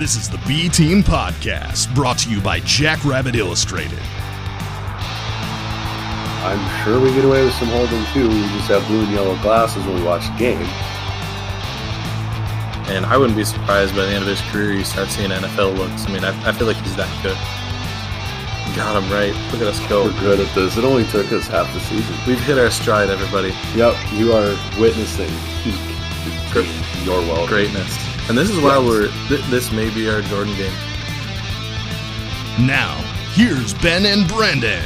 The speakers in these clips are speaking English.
This is the B Team Podcast, brought to you by Jackrabbit Illustrated. I'm sure we get away with some holding too. We just have blue and yellow glasses when we watch the game. And I wouldn't be surprised by the end of his career you start seeing NFL looks. I mean, I, I feel like he's that good. Got him right. Look at us go. We're good at this. It only took us half the season. We've hit our stride, everybody. Yep, you are witnessing peak. Your well. Greatness. And this is why we're. Th- this may be our Jordan game. Now, here's Ben and Brendan.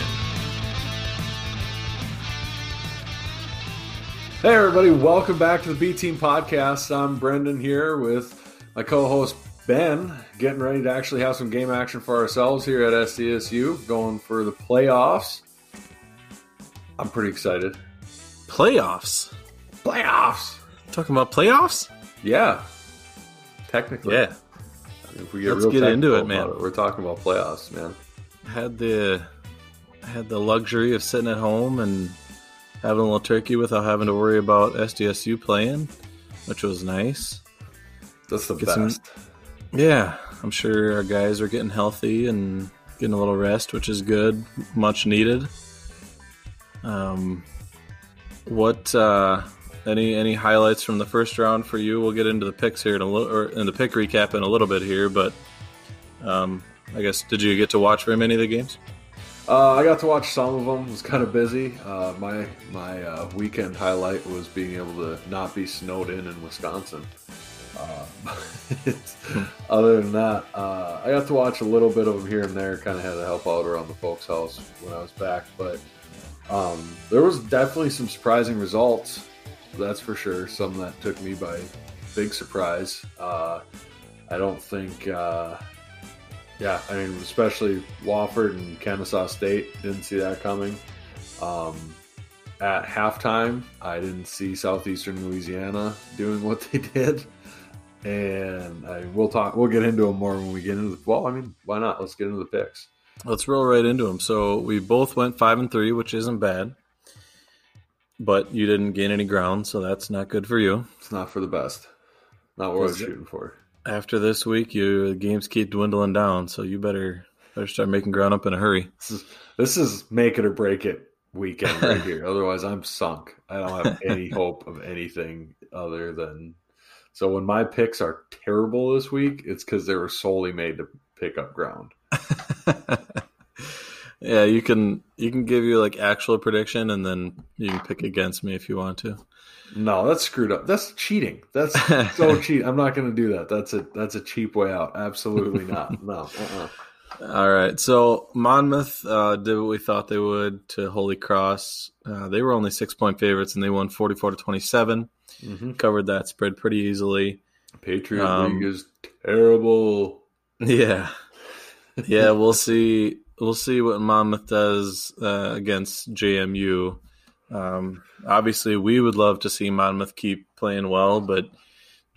Hey everybody, welcome back to the B Team Podcast. I'm Brendan here with my co-host Ben, getting ready to actually have some game action for ourselves here at SDSU, going for the playoffs. I'm pretty excited. Playoffs. Playoffs. Talking about playoffs? Yeah. Technically. Yeah. If we get Let's real get into it, man. about We're talking about playoffs, man. Had the had the luxury of sitting at home and having a little turkey without having to worry about SDSU playing, which was nice. That's the Get best. some- Yeah, I'm sure our guys are getting healthy and getting a little rest, which is good, much needed. Um, what uh, any any highlights from the first round for you? We'll get into the picks here in a little, or in the pick recap in a little bit here, but um, I guess did you get to watch very many of the games? Uh, I got to watch some of them. Was kind of busy. Uh, my my uh, weekend highlight was being able to not be snowed in in Wisconsin. Uh, other than that, uh, I got to watch a little bit of them here and there. Kind of had to help out around the folks' house when I was back, but um, there was definitely some surprising results. That's for sure. Some that took me by big surprise. Uh, I don't think. Uh, yeah, I mean, especially Wofford and Kennesaw State didn't see that coming. Um, at halftime, I didn't see Southeastern Louisiana doing what they did, and I we'll talk. We'll get into them more when we get into. The, well, I mean, why not? Let's get into the picks. Let's roll right into them. So we both went five and three, which isn't bad, but you didn't gain any ground, so that's not good for you. It's not for the best. Not what I was shooting for. After this week, your games keep dwindling down, so you better better start making ground up in a hurry. This is this is make it or break it weekend right here. Otherwise, I'm sunk. I don't have any hope of anything other than. So when my picks are terrible this week, it's because they were solely made to pick up ground. yeah, you can you can give you like actual prediction, and then you can pick against me if you want to. No, that's screwed up. That's cheating. That's so cheap. I'm not going to do that. That's a that's a cheap way out. Absolutely not. No. Uh-uh. All right, so Monmouth uh, did what we thought they would to Holy Cross. Uh, they were only six point favorites, and they won forty four to twenty seven. hmm Covered that spread pretty easily. Patriot Um, League is terrible. Yeah, yeah. We'll see. We'll see what Monmouth does uh, against JMU. Um, obviously, we would love to see Monmouth keep playing well, but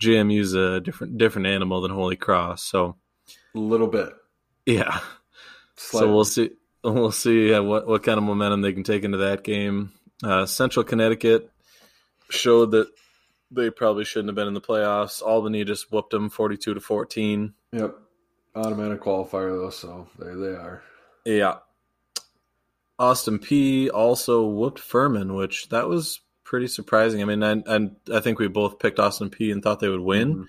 JMU's a different different animal than Holy Cross. So A little bit. yeah. Slightly. So we'll see. We'll see uh, what what kind of momentum they can take into that game. Uh, Central Connecticut showed that they probably shouldn't have been in the playoffs. Albany just whooped them forty-two to fourteen. Yep. Automatic qualifier though, so there they are. Yeah. Austin Peay also whooped Furman, which that was pretty surprising. I mean, I, I, I think we both picked Austin Peay and thought they would win, Mhm.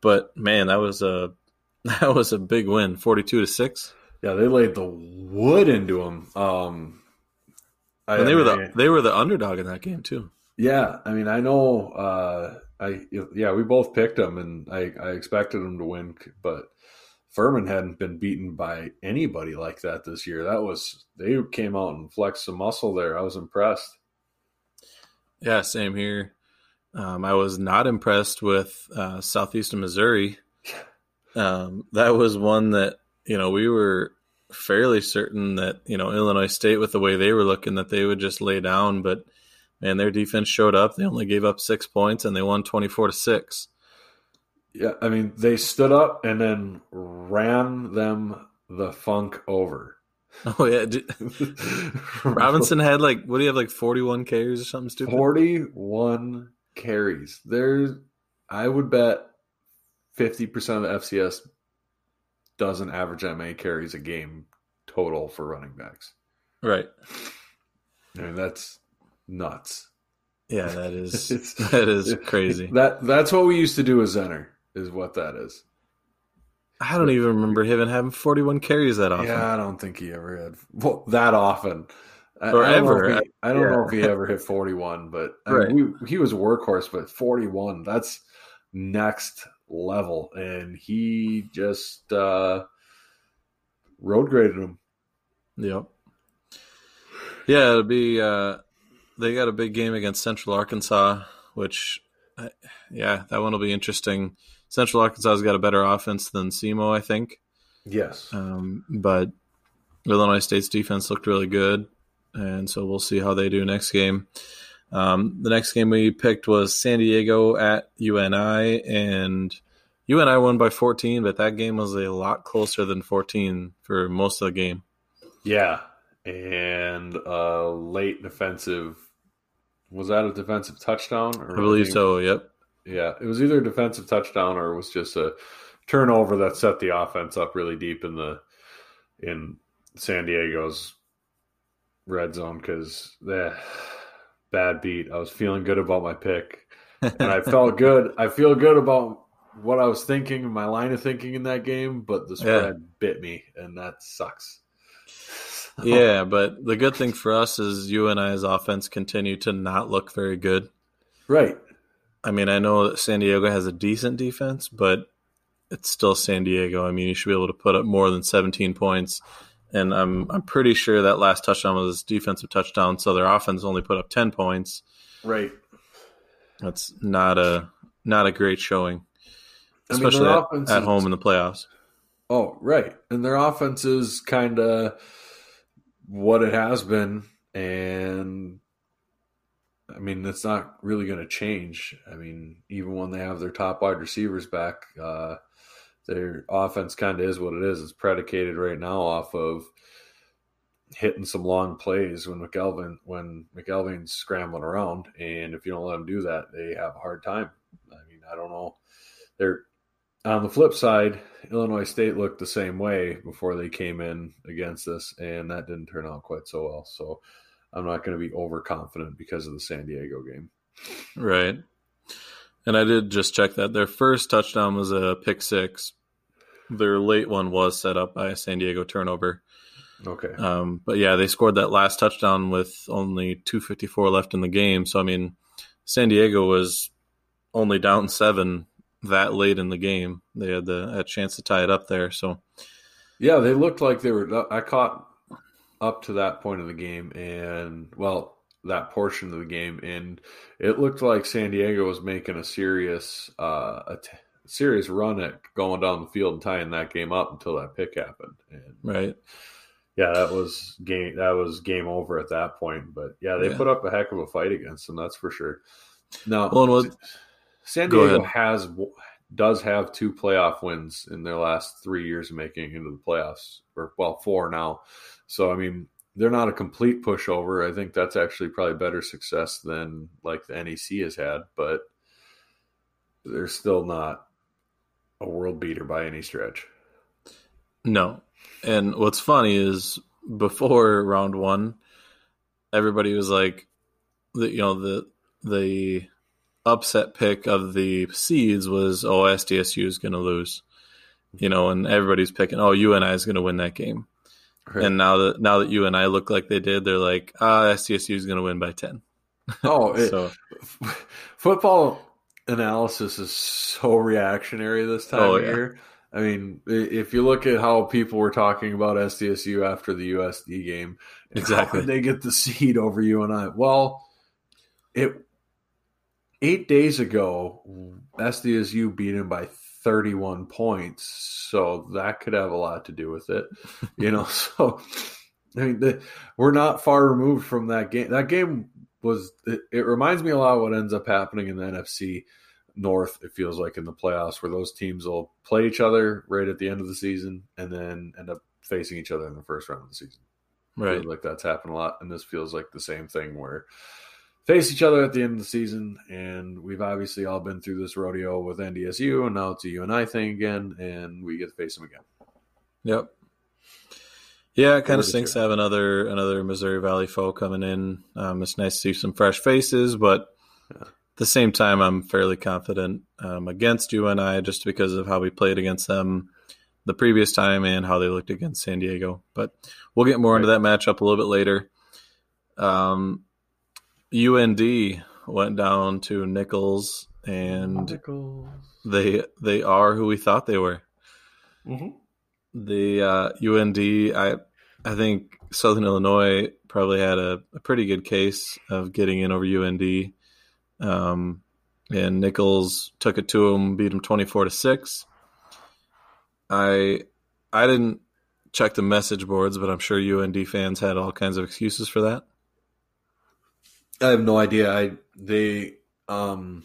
but man, that was a that was a big win, forty-two to six. Yeah, they laid the wood into them. Um, I, And they were the they were the underdog in that game too. yeah. I mean, I know. Uh, I yeah, we both picked them, and I, I expected them to win, but Furman hadn't been beaten by anybody like that this year. That was they came out and flexed some muscle there. I was impressed. Yeah, same here. Um, I was not impressed with uh, Southeastern Missouri. Um, that was one that you know we were fairly certain that you know Illinois State with the way they were looking that they would just lay down, but man, their defense showed up. They only gave up six points and they won twenty four to six. Yeah, I mean, they stood up and then ran them the funk over. Oh yeah, Robinson had like what do you have like forty one carries or something stupid? 41 carries. There's, I would bet 50% of the FCS doesn't average that many carries a game total for running backs. Right. I mean, that's nuts. Yeah, that is that is crazy. That that's what we used to do with Zenner, is what that is. I don't even remember him having 41 carries that often. Yeah, I don't think he ever had well, that often. I, Or I don't know ever. if he- I don't Yeah. know if he ever hit 41, but I mean, Right. we, he was a workhorse, but 41, that's next level. And he just uh, road graded him. Yep. Yeah, it'll be. Uh, they got a big game against Central Arkansas, which, yeah, that one will be interesting. Central Arkansas's got a better offense than SEMO, I think, Yes. um, but Illinois State's defense looked really good, and so we'll see how they do next game. Um, the next game we picked was San Diego at UNI, and UNI won by 14, but that game was a lot closer than 14 for most of the game. Yeah. And uh, late defensive. Was that a defensive touchdown? Or I believe so. Yep. Yeah, it was either a defensive touchdown or it was just a turnover that set the offense up really deep in the in San Diego's red zone because the eh, bad beat. I was feeling good about my pick, and I felt good. I feel good about what I was thinking, my line of thinking in that game, but the spread bit me, and that sucks. yeah, but the good thing for us is UNI's offense continued to not look very good. right. I mean, I know that San Diego has a decent defense, but it's still San Diego. I mean, you should be able to put up more than 17 points. And I'm I'm pretty sure that last touchdown was a defensive touchdown, so their offense only put up 10 points. Right. That's not a not a great showing, I mean, especially at, at home in the playoffs. Oh, right. And their offense is kind of what it has been. And I mean, it's not really going to change. I mean, even when they have their top wide receivers back, uh, their offense kind of is what it is. It's predicated right now off of hitting some long plays when McElvain when McElvain's scrambling around, and if you don't let him do that, they have a hard time. I mean, I don't know. They're on the flip side, Illinois State looked the same way before they came in against us, and that didn't turn out quite so well. So I'm not going to be overconfident because of the San Diego game. Right. And I did just check that their first touchdown was a pick six. Their late one was set up by a San Diego turnover. Okay. Um, but yeah, they scored that last touchdown with only 254 left in the game. So I mean, San Diego was only down seven that late in the game. They had the a chance to tie it up there. So Yeah, they looked like they were. I caught up to that point of the game, and well, that portion of the game, and it looked like San Diego was making a serious, uh, a t- serious run at going down the field and tying that game up until that pick happened. And right, yeah, that was game. That was game over at that point. But yeah, they Yeah. put up a heck of a fight against them. That's for sure. Now, Well, San Diego has does have two playoff wins in their last three years of making into the playoffs, or well, four now. So I mean, they're not a complete pushover. I think that's actually probably better success than like the NEC has had, but they're still not a world beater by any stretch. no. And what's funny is before round one, everybody was like, the you know the the upset pick of the seeds was oh SDSU is going to lose, you know, and everybody's picking oh UNI is going to win that game. Right. And now that now that you and I look like they did, they're like, ah, SDSU is going to win by ten. oh, it, so football analysis is so reactionary this time Oh, of yeah. year. I mean, if you look at how people were talking about SDSU after the USD game, Exactly. how did they get the seed over UNI. Well, it eight days ago, SDSU beat him by 31 points, so that could have a lot to do with it. You know, so I mean, the, we're not far removed from that game. That game was it, it reminds me a lot of what ends up happening in the NFC North. It feels like in the playoffs where those teams will play each other right at the end of the season and then end up facing each other in the first round of the season. right, like that's happened a lot, and this feels like the same thing where face each other at the end of the season, and we've obviously all been through this rodeo with NDSU, and now it's a UNI thing again, and we get to face them again. Yep. Yeah, it kind of stinks to have another another Missouri Valley foe coming in. Um, it's nice to see some fresh faces, but at the same time, I'm fairly confident um, against UNI just because of how we played against them the previous time and how they looked against San Diego. But we'll get more into that matchup a little bit later. Um, UND went down to Nicholls, and Nicholls. they they are who we thought they were Mm-hmm. the uh, UND, I I think Southern Illinois probably had a, a pretty good case of getting in over UND, um, and Nicholls took it to them, beat them twenty four to six. I I didn't check the message boards, but I'm sure UND fans had all kinds of excuses for that. I have no idea. I they um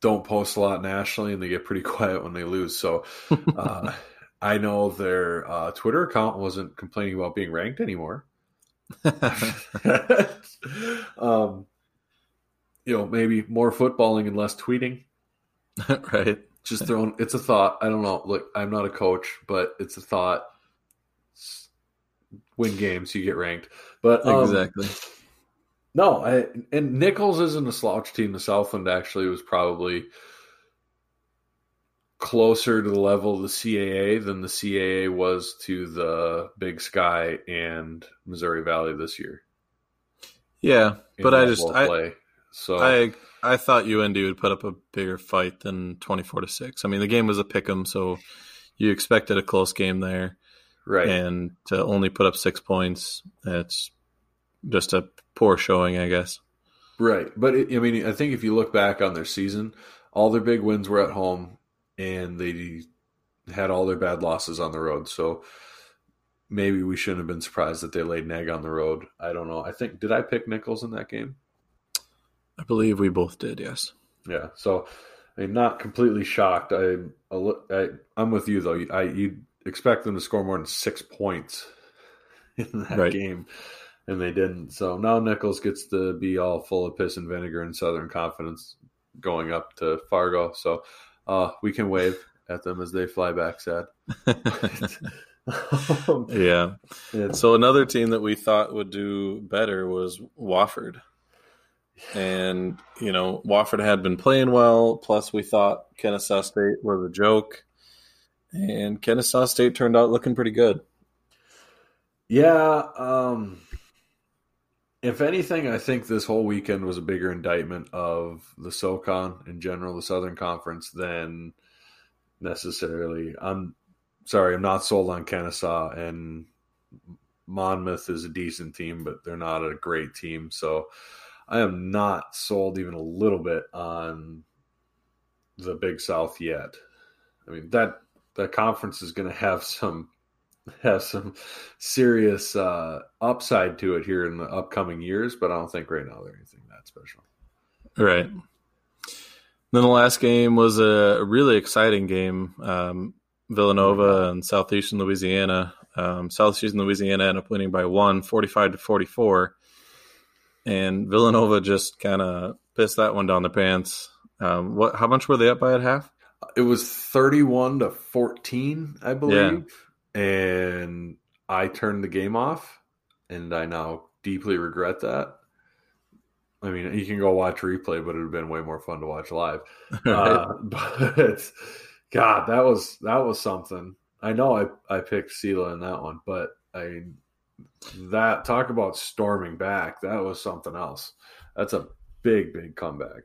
don't post a lot nationally, and they get pretty quiet when they lose. So uh, I know their uh, Twitter account wasn't complaining about being ranked anymore. um, you know, maybe more footballing and less tweeting. right. Just throwing. It's a thought. I don't know. Look, I'm not a coach, but it's a thought. Win games, you get ranked. But um, Exactly. No, I, and Nicholls isn't a slouch team. The Southland actually was probably closer to the level of the CAA than the CAA was to the Big Sky and Missouri Valley this year. Yeah, but I just ball I, play. So I I thought UND would put up a bigger fight than twenty four to six. I mean, the game was a pick 'em, so you expected a close game there, right, and to only put up six points, it's just a poor showing, I guess. right. But it, I mean, I think if you look back on their season, all their big wins were at home, and they had all their bad losses on the road. So maybe we shouldn't have been surprised that they laid an egg on the road. I don't know. I think did I pick Nicholls in that game? I believe we both did. Yes. Yeah. So I'm not completely shocked. I, I I'm with you though. I you expect them to score more than six points in that Right. game, and they didn't. So now Nicholls gets to be all full of piss and vinegar and Southern confidence going up to Fargo. So uh, we can wave at them as they fly back sad. yeah. It's- So another team that we thought would do better was Wofford. And, you know, Wofford had been playing well, plus we thought Kennesaw State was a joke. And Kennesaw State turned out looking pretty good. Yeah. Um, if anything, I think this whole weekend was a bigger indictment of the SoCon in general, the Southern Conference, than necessarily. I'm sorry, I'm not sold on Kennesaw, and Monmouth is a decent team, but they're not a great team. So I am not sold even a little bit on the Big South yet. I mean that that conference is going to have some have some serious uh, upside to it here in the upcoming years, but I don't think right now they're anything that special. Right. Then the last game was a really exciting game. Um, Villanova and Southeastern Louisiana. Um, Southeastern Louisiana ended up winning by one, 45 to 44. And Villanova just kind of pissed that one down the pants. Um, what? How much were they up by at half? It was thirty-one to fourteen, I believe, and I turned the game off, and I now deeply regret that. I mean, you can go watch replay, but it would have been way more fun to watch live. Uh, but God, that was that was something. I know I I picked Sela in that one, but I that talk about storming back. That was something else. That's a big big comeback.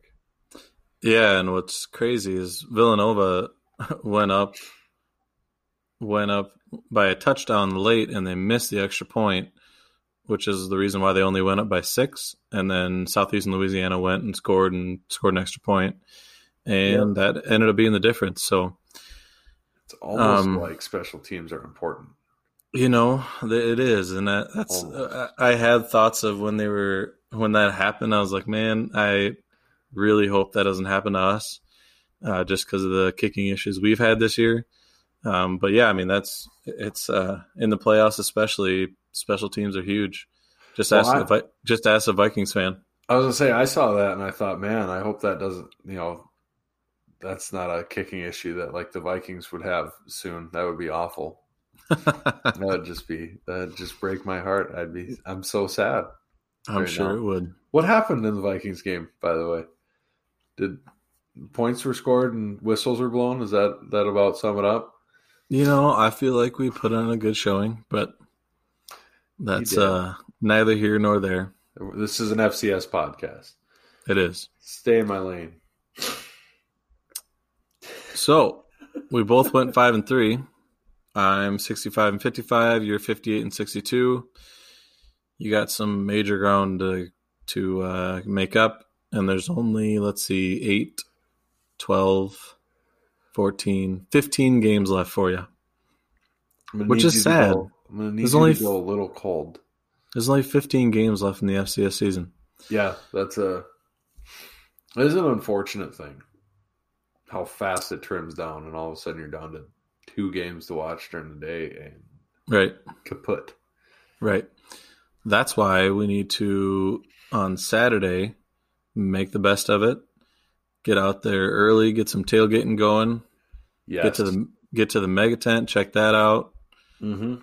Yeah, and what's crazy is Villanova went up went up by a touchdown late and they missed the extra point, which is the reason why they only went up by six. And then Southeastern Louisiana went and scored and scored an extra point, and that ended up being the difference. So It's almost Um, like special teams are important. you know it is, and that, that's Almost. I I had thoughts of when they were when that happened. I was like, man, I really hope that doesn't happen to us, uh, just because of the kicking issues we've had this year. Um, but yeah, I mean that's it's uh, in the playoffs, especially special teams are huge. Just Well, ask I- the just ask a Vikings fan. I was gonna say I saw that and I thought, man, I hope that doesn't. You know, that's not a kicking issue that like the Vikings would have soon. That would be awful. that would just be that'd just break my heart. I'd be I'm so sad. I'm Right sure now. it would. What happened in the Vikings game, by the way? Did points were scored and whistles were blown? Is that that about sum it up? You know, I feel like we put on a good showing, but that's uh, neither here nor there. This is an FCS podcast. It is. Stay in my lane. So we both went five and three. I'm 65 and 55. You're 58 and 62. You got some major ground to to uh, make up, and there's only let's see, 8, 12, 14, 15 games left for you. Which is you sad. go- I'm gonna need There's only to go a little cold. There's only 15 games left in the FCS season. Yeah, that's a. It is an unfortunate thing. How fast it trims down, and all of a sudden you're down to two games to watch during the day, and Right. kaput. Right. That's why we need to on Saturday make the best of it. Get out there early, get some tailgating going. Yes. Get to the get to the mega tent, check that out. Mm-hmm.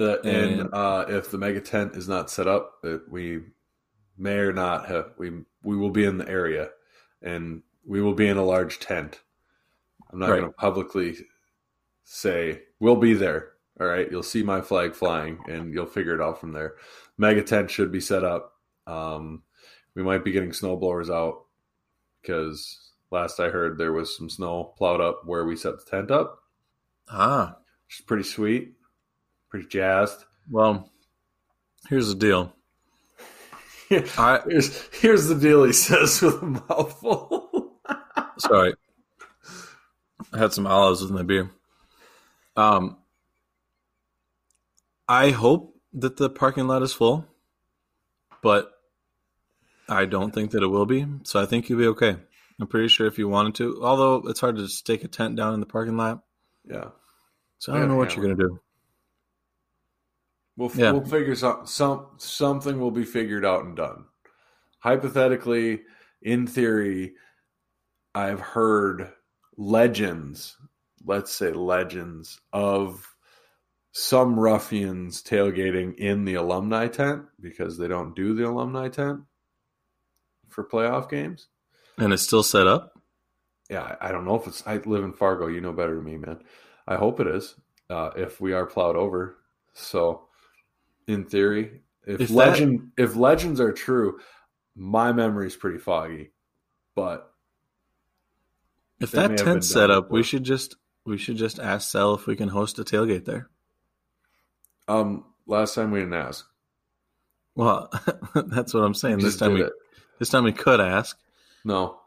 Uh, and And- uh, if the mega tent is not set up, uh, we may or not have we we will be in the area, and we will be in a large tent. I'm not Right. going to publicly say we'll be there. All right, you'll see my flag flying, and you'll figure it out from there. Mega tent should be set up. Um, we might be getting snow blowers out because last I heard there was some snow plowed up where we set the tent up, Ah. which is pretty sweet, pretty jazzed. Well, here's the deal. I Here's here's the deal. He says with a mouthful. sorry. I had some olives with my beer. Um I hope that the parking lot is full, but I don't think that it will be. So I think you'll be okay. I'm pretty sure if you wanted to, although it's hard to stake a tent down in the parking lot. yeah, So I don't know what you're gonna do. we'll Yeah. we'll figure some some something will be figured out and done. Hypothetically, in theory, I've heard legends. Let's say legends of some ruffians tailgating in the alumni tent because they don't do the alumni tent for playoff games. And it's still set up. yeah, I don't know if it's. I live in Fargo. You know better than me, man. I hope it is. Uh, if we are plowed over, so in theory, if, If that- legend, if legends are true, my memory's pretty foggy. But If that tent's set up, we should just we should just ask Sal if we can host a tailgate there. um, last time we didn't ask. Well, that's what I'm saying. We This time we it. This time we could ask. No,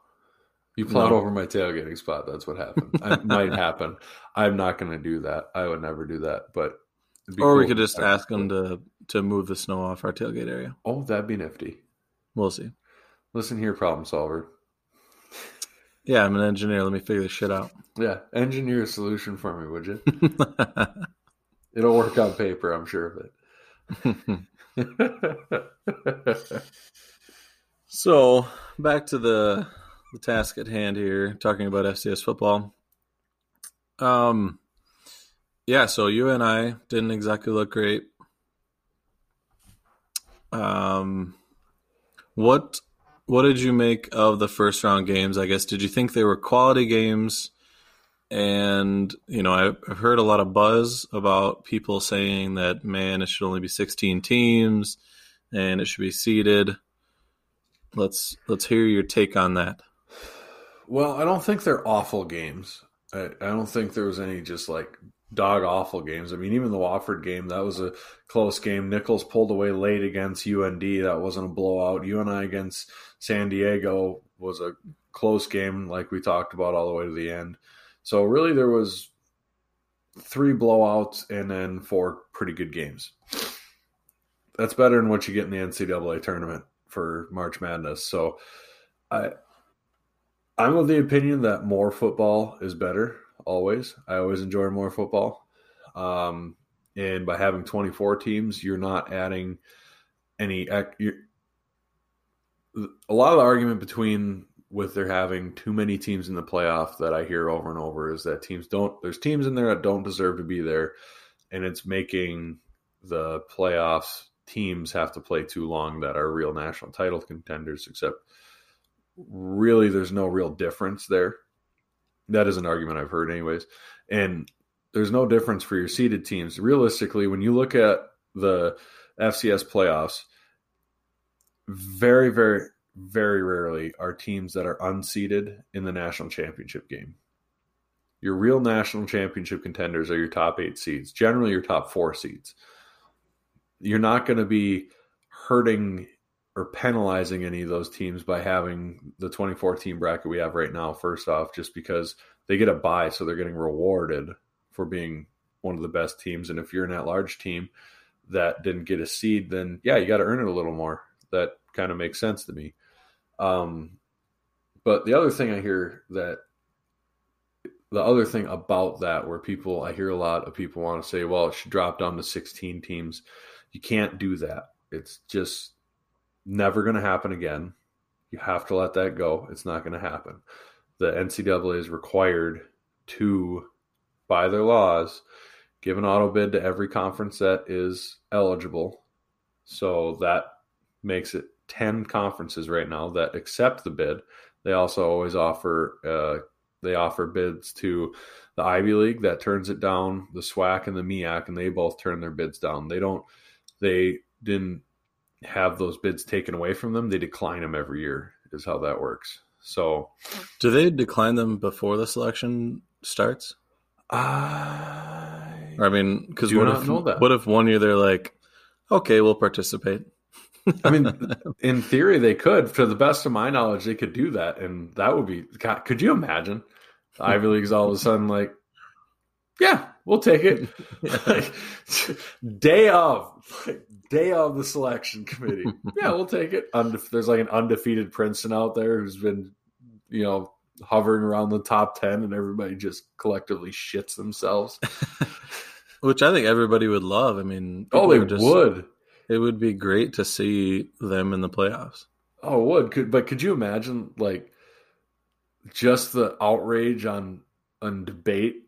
you plowed No. over my tailgating spot. That's what happened. it might happen. I'm not going to do that. I would never do that. But Or we could just ask them to to move the snow off our tailgate area. Oh, that'd be nifty. We'll see. Listen here, problem solver. Yeah, I'm an engineer. Let me figure this shit out. Yeah, engineer a solution for me, would you? It'll work on paper, I'm sure of it. so back to the the task at hand here, talking about FCS football. Um, yeah. So you and I didn't exactly look great. Um, what what did you make of the first round games? I guess did you think they were quality games? And you know, I've heard a lot of buzz about people saying that man, it should only be 16 teams, and it should be seeded. Let's let's hear your take on that. well, I don't think they're awful games. I, I don't think there was any just like dog awful games. I mean, even the Wofford game, that was a close game. Nicholls pulled away late against UND. That wasn't a blowout. UNI against San Diego was a close game, like we talked about all the way to the end. So really, there was three blowouts and then four pretty good games. That's better than what you get in the NCAA tournament for March Madness. So I I'm of the opinion that more football is better always. I always enjoy more football. Um, and by having 24 teams, you're not adding any a lot of the argument between with there having too many teams in the playoff that I hear over and over is that teams don't there's teams in there that don't deserve to be there and it's making the playoffs teams have to play too long that are real national title contenders. Except, really, there's no real difference there. That is an argument I've heard, anyways, and there's no difference for your seeded teams. Realistically, when you look at the FCS playoffs, very, very, very rarely are teams that are unseeded in the national championship game. Your real national championship contenders are your top eight seeds, generally your top four seeds. You're not going to be hurting or penalizing any of those teams by having the 24 team bracket we have right now, first off, just because they get a buy, so they're getting rewarded for being one of the best teams. And if you're an at large team that didn't get a seed, then yeah, you got to earn it a little more. That kind of makes sense to me. Um, but the other thing I hear that the other thing about that, where people, I hear a lot of people want to say, well, it should drop down to 16 teams. You can't do that. It's just never going to happen again. You have to let that go. It's not going to happen. The NCAA is required to by their laws, give an auto bid to every conference that is eligible. So that makes it 10 conferences right now that accept the bid. They also always offer uh, they offer bids to the Ivy League that turns it down, the SWAC and the MIAC, and they both turn their bids down. They don't they didn't have those bids taken away from them. They decline them every year is how that works. So do they decline them before the selection starts? I, I mean, because what if what if one year they're like, okay, we'll participate. I mean, in theory, they could. To the best of my knowledge, they could do that, and that would be. God, could you imagine? The Ivy League's all of a sudden like, yeah, we'll take it. like, day of, like, day of the selection committee. Yeah, we'll take it. Unde- there's like an undefeated Princeton out there who's been, you know, hovering around the top 10 and everybody just collectively shits themselves. Which I think everybody would love. I mean, oh, they just, would. It would be great to see them in the playoffs. Oh, would. Could, but could you imagine, like, just the outrage on on debate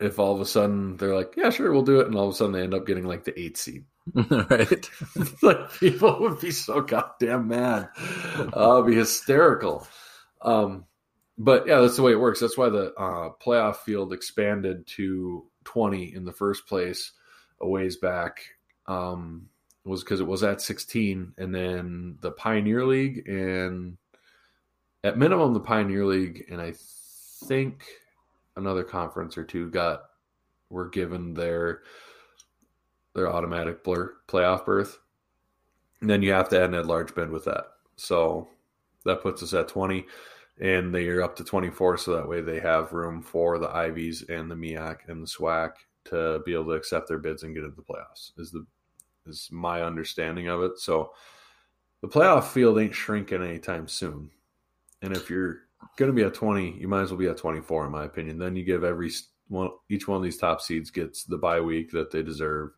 if all of a sudden they're like, yeah, sure, we'll do it. And all of a sudden they end up getting like the eight seed. right. like people would be so goddamn mad. Uh, be hysterical. Um, but yeah, that's the way it works. That's why the uh, playoff field expanded to 20 in the first place a ways back. Um, was because it was at 16, and then the Pioneer League and at minimum the Pioneer League, and I think another conference or two got were given their their automatic blur playoff berth. And then you have to add an large bid with that. So that puts us at 20 and they're up to 24 so that way they have room for the ivies and the miac and the swac to be able to accept their bids and get into the playoffs is the is my understanding of it so the playoff field ain't shrinking anytime soon and if you're going to be at 20 you might as well be at 24 in my opinion then you give every one each one of these top seeds gets the bye week that they deserve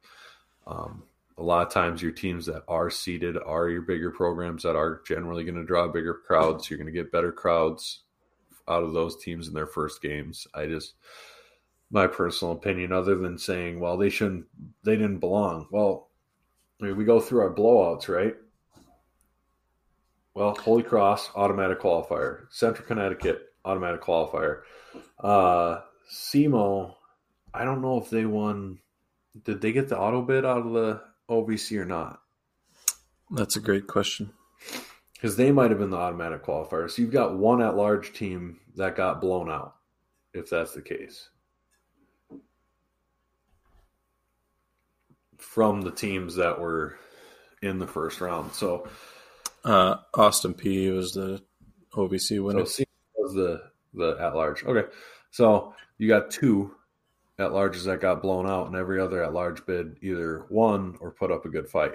um, a lot of times your teams that are seeded are your bigger programs that are generally going to draw bigger crowds. You're going to get better crowds out of those teams in their first games. I just my personal opinion, other than saying, well, they shouldn't, they didn't belong. Well, I mean, we go through our blowouts, right? Well, Holy Cross automatic qualifier, Central Connecticut automatic qualifier, uh, SEMO. I don't know if they won. Did they get the auto bid out of the OVC or not? That's a great question. Because they might have been the automatic qualifier. So you've got one at large team that got blown out, if that's the case. From the teams that were in the first round. So uh, Austin Peay was the OVC winner. So was the the at large. Okay. So you got two at larges that got blown out, and every other at large bid either won or put up a good fight.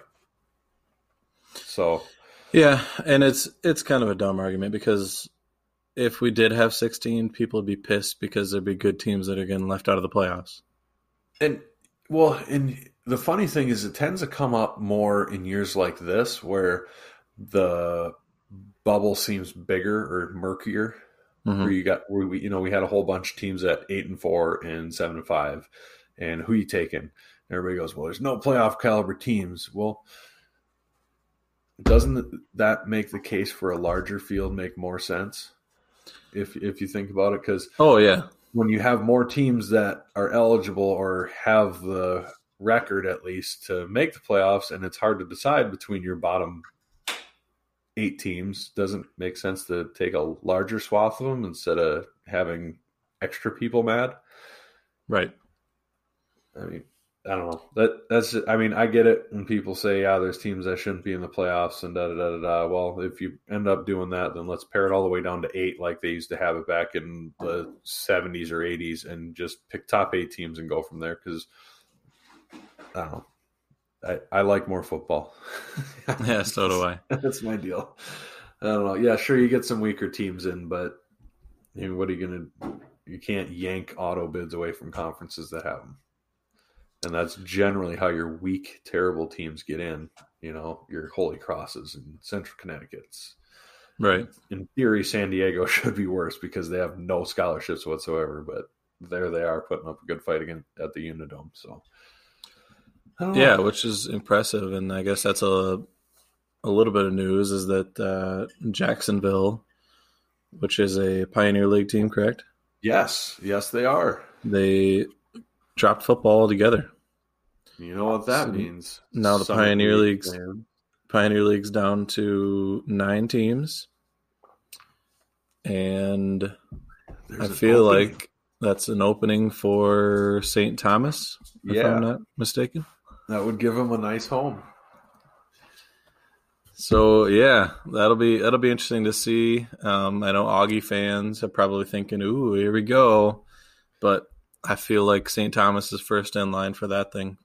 So, yeah, and it's it's kind of a dumb argument because if we did have 16, people would be pissed because there'd be good teams that are getting left out of the playoffs. And well, and the funny thing is, it tends to come up more in years like this where the bubble seems bigger or murkier mm-hmm. where you got where we you know we had a whole bunch of teams at eight and four and seven and five, and who you taking? Everybody goes, well, there's no playoff caliber teams. Well, doesn't that make the case for a larger field make more sense? If if you think about it, because oh yeah, when you have more teams that are eligible or have the record at least to make the playoffs, and it's hard to decide between your bottom eight teams, doesn't make sense to take a larger swath of them instead of having extra people mad. Right. I mean, I don't know. That that's. I mean, I get it when people say, "Yeah, there's teams that shouldn't be in the playoffs," and da da da da. da. Well, if you end up doing that, then let's pare it all the way down to eight, like they used to have it back in the '70s or '80s, and just pick top eight teams and go from there. Because I don't know. I, I like more football. yeah, so do I. That's my deal. I don't know. Yeah, sure, you get some weaker teams in, but I mean, what are you gonna? You can't yank auto bids away from conferences that have them and that's generally how your weak, terrible teams get in. You know, your Holy Crosses and Central Connecticut's. Right. In theory, San Diego should be worse because they have no scholarships whatsoever, but there they are putting up a good fight again at the Unidome. So, yeah, which is impressive, and I guess that's a a little bit of news is that uh, Jacksonville, which is a Pioneer League team, correct? Yes, yes, they are. They dropped football altogether. You know what that so means? Now the Pioneer League's man. Pioneer League's down to nine teams, and There's I feel opening. like that's an opening for St. Thomas, if yeah. I'm not mistaken. That would give them a nice home. So yeah, that'll be that'll be interesting to see. Um, I know Augie fans are probably thinking, "Ooh, here we go," but I feel like St. Thomas is first in line for that thing.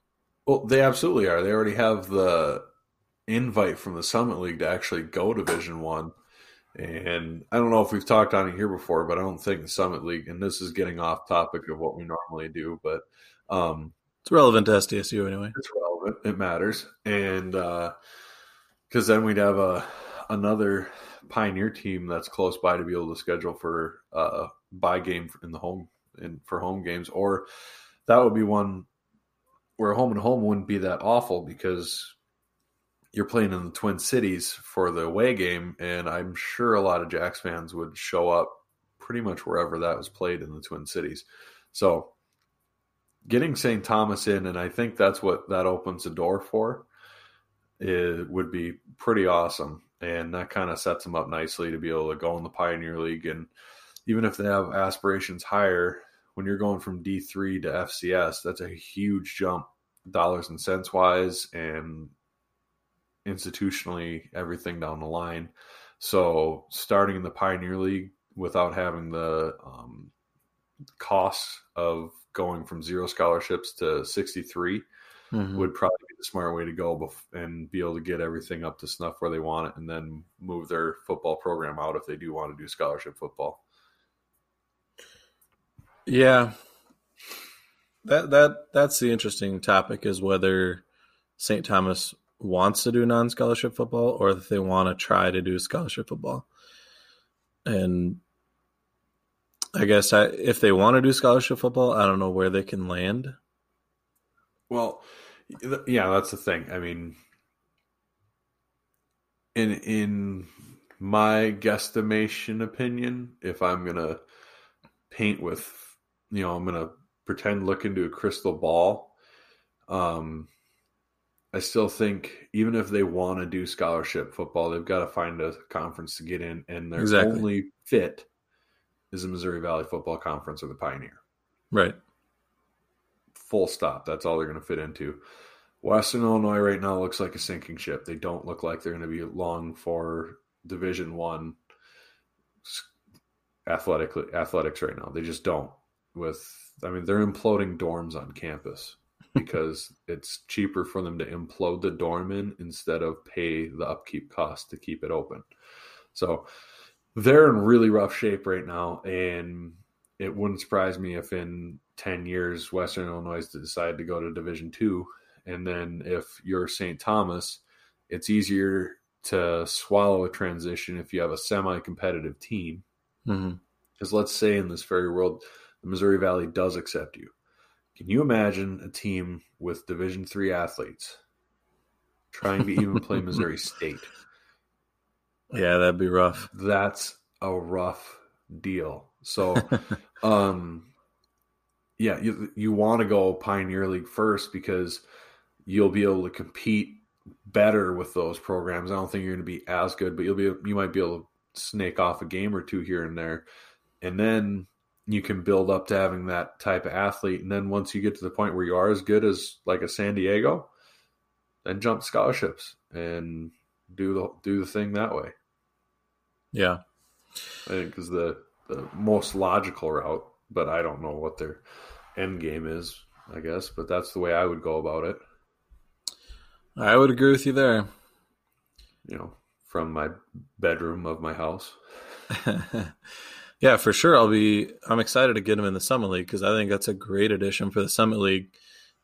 Well, they absolutely are. They already have the invite from the Summit League to actually go Division One. And I don't know if we've talked on it here before, but I don't think the Summit League, and this is getting off topic of what we normally do, but um, it's relevant to SDSU anyway. It's relevant. It matters. And because uh, then we'd have a another Pioneer team that's close by to be able to schedule for uh, buy game in the home in for home games, or that would be one where home and home wouldn't be that awful because you're playing in the Twin Cities for the away game, and I'm sure a lot of Jacks fans would show up pretty much wherever that was played in the Twin Cities. So getting St. Thomas in, and I think that's what that opens the door for, it would be pretty awesome. And that kind of sets them up nicely to be able to go in the Pioneer League and – even if they have aspirations higher, when you're going from D3 to FCS, that's a huge jump, dollars and cents wise, and institutionally, everything down the line. So, starting in the Pioneer League without having the um, costs of going from zero scholarships to 63 mm-hmm. would probably be the smart way to go and be able to get everything up to snuff where they want it and then move their football program out if they do want to do scholarship football. Yeah. That that that's the interesting topic is whether St. Thomas wants to do non-scholarship football or if they want to try to do scholarship football. And I guess I, if they want to do scholarship football, I don't know where they can land. Well, yeah, that's the thing. I mean, in in my guesstimation opinion, if I'm gonna paint with you know, I'm going to pretend look into a crystal ball. Um, I still think even if they want to do scholarship football, they've got to find a conference to get in, and their exactly. only fit is the Missouri Valley Football Conference or the Pioneer. Right. Full stop. That's all they're going to fit into. Western Illinois right now looks like a sinking ship. They don't look like they're going to be long for Division One athletically athletics right now. They just don't with I mean they're imploding dorms on campus because it's cheaper for them to implode the dorm in instead of pay the upkeep cost to keep it open. So they're in really rough shape right now and it wouldn't surprise me if in 10 years Western Illinois decide to go to Division 2 and then if you're St. Thomas it's easier to swallow a transition if you have a semi-competitive team. Mm-hmm. Because let's say in this very world the Missouri Valley does accept you. Can you imagine a team with Division three athletes trying to even play Missouri State? Yeah, that'd be rough. That's a rough deal. So, um, yeah, you you want to go Pioneer League first because you'll be able to compete better with those programs. I don't think you're going to be as good, but you'll be you might be able to snake off a game or two here and there, and then you can build up to having that type of athlete. And then once you get to the point where you are as good as like a San Diego, then jump scholarships and do the do the thing that way. Yeah, I think is the the most logical route, but I don't know what their end game is. I guess, but that's the way I would go about it. I would agree with you there. You know, from my bedroom of my house. yeah, for sure. I'll be. I'm excited to get him in the Summit League because I think that's a great addition for the Summit League.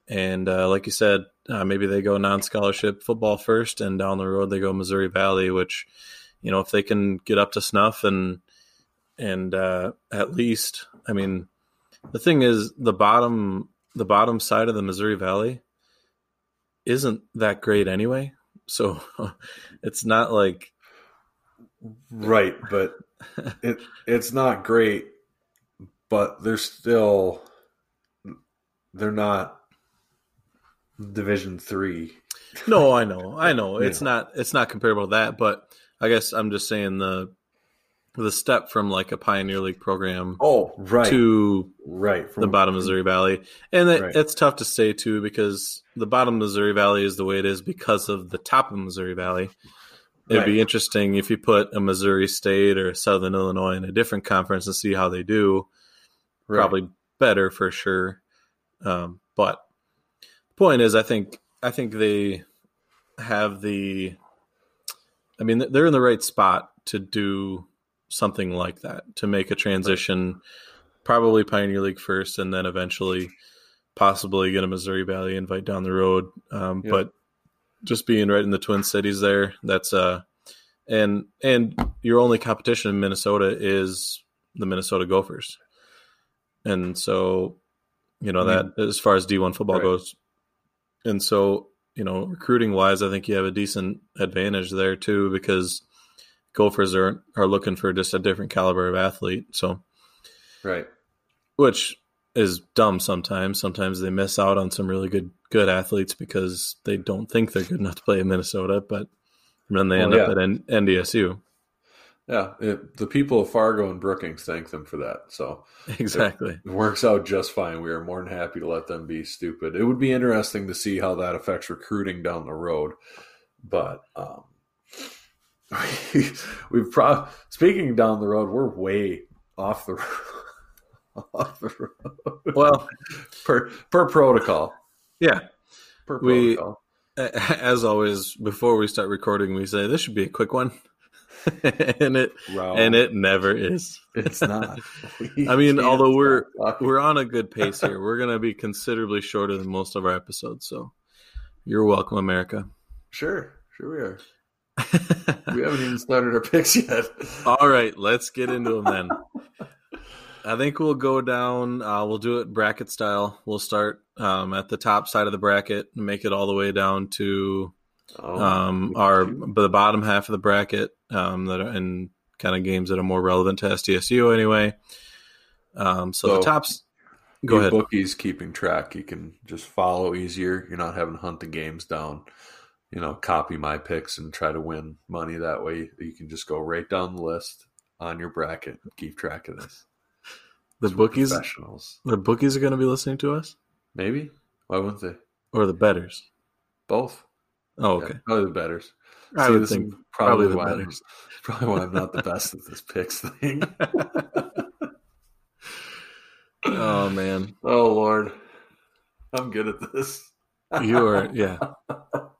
And uh, like you said, uh, maybe they go non-scholarship football first, and down the road they go Missouri Valley. Which, you know, if they can get up to snuff and and uh, at least, I mean, the thing is, the bottom the bottom side of the Missouri Valley isn't that great anyway. So it's not like right, but it it's not great, but they're still they're not Division three. No, I know, I know. It's not it's not comparable to that, but I guess I'm just saying the the step from like a Pioneer League program oh right to right from, the bottom Missouri Valley, and it, right. it's tough to say too because the bottom Missouri Valley is the way it is because of the top of Missouri Valley. It'd right. be interesting if you put a Missouri State or Southern Illinois in a different conference and see how they do. Right. Probably better for sure, um, but the point is, I think I think they have the. I mean, they're in the right spot to do something like that to make a transition, probably Pioneer League first, and then eventually possibly get a Missouri Valley invite down the road. Um, yeah. But just being right in the Twin Cities there, that's uh, and and your only competition in Minnesota is the Minnesota Gophers, and so you know I mean, that as far as D one football right. goes, and so you know recruiting wise, I think you have a decent advantage there too because Gophers are are looking for just a different caliber of athlete. So, right, which is dumb sometimes. Sometimes they miss out on some really good good athletes because they don't think they're good enough to play in Minnesota, but then they end yeah. up at N- NDSU. Yeah, it, the people of Fargo and Brookings thank them for that. So exactly, it works out just fine. We are more than happy to let them be stupid. It would be interesting to see how that affects recruiting down the road, but um, we've pro speaking down the road, we're way off the off the road. Well, per per protocol. Yeah. Per protocol. We as always, before we start recording, we say this should be a quick one. and it and it never is. It's not. I mean, although we're we're on a good pace here, we're gonna be considerably shorter than most of our episodes. So, you're welcome, America. Sure, sure we are. we haven't even started our picks yet. All right, let's get into them then. I think we'll go down. Uh, we'll do it bracket style. We'll start um, at the top side of the bracket and make it all the way down to oh, um, our the bottom half of the bracket um, that are in kind of games that are more relevant to SDSU anyway. Um, so, so, the tops. Go ahead. Bookies keeping track. You can just follow easier. You're not having to hunt the games down you know, copy my picks and try to win money that way. You can just go right down the list on your bracket and keep track of this. The bookies, professionals. The bookies are going to be listening to us. Maybe. Why wouldn't they? Or the betters. Both. Oh, okay. Yeah, probably the betters. I See, would think probably, probably the betters. Probably why I'm not the best at this picks thing. oh man. Oh lord. I'm good at this. you are, yeah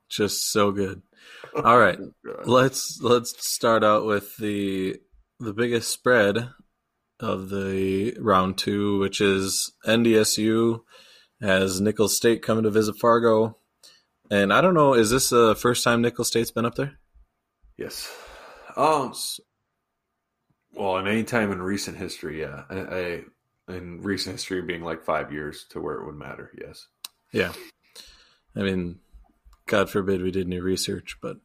just so good. All right, oh, let's let's start out with the the biggest spread of the round two, which is NDSU has Nicholls State coming to visit Fargo, and I don't know, is this the first time Nicholls State's been up there? Yes. Um. Well, in any time in recent history, yeah. I, I in recent history being like five years to where it would matter. Yes. Yeah. I mean, God forbid we did any research, but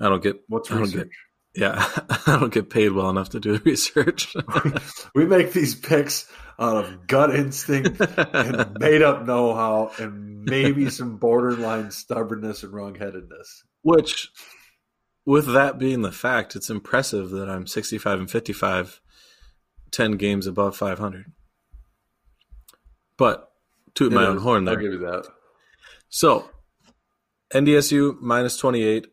I don't get what's research. Get, yeah, I don't get paid well enough to do the research. we make these picks out of gut instinct and made up know how and maybe some borderline stubbornness and wrongheadedness. Which, with that being the fact, it's impressive that I'm 65 and 55, 10 games above 500. But toot my own horn there. I'll give you that. So, NDSU minus 28.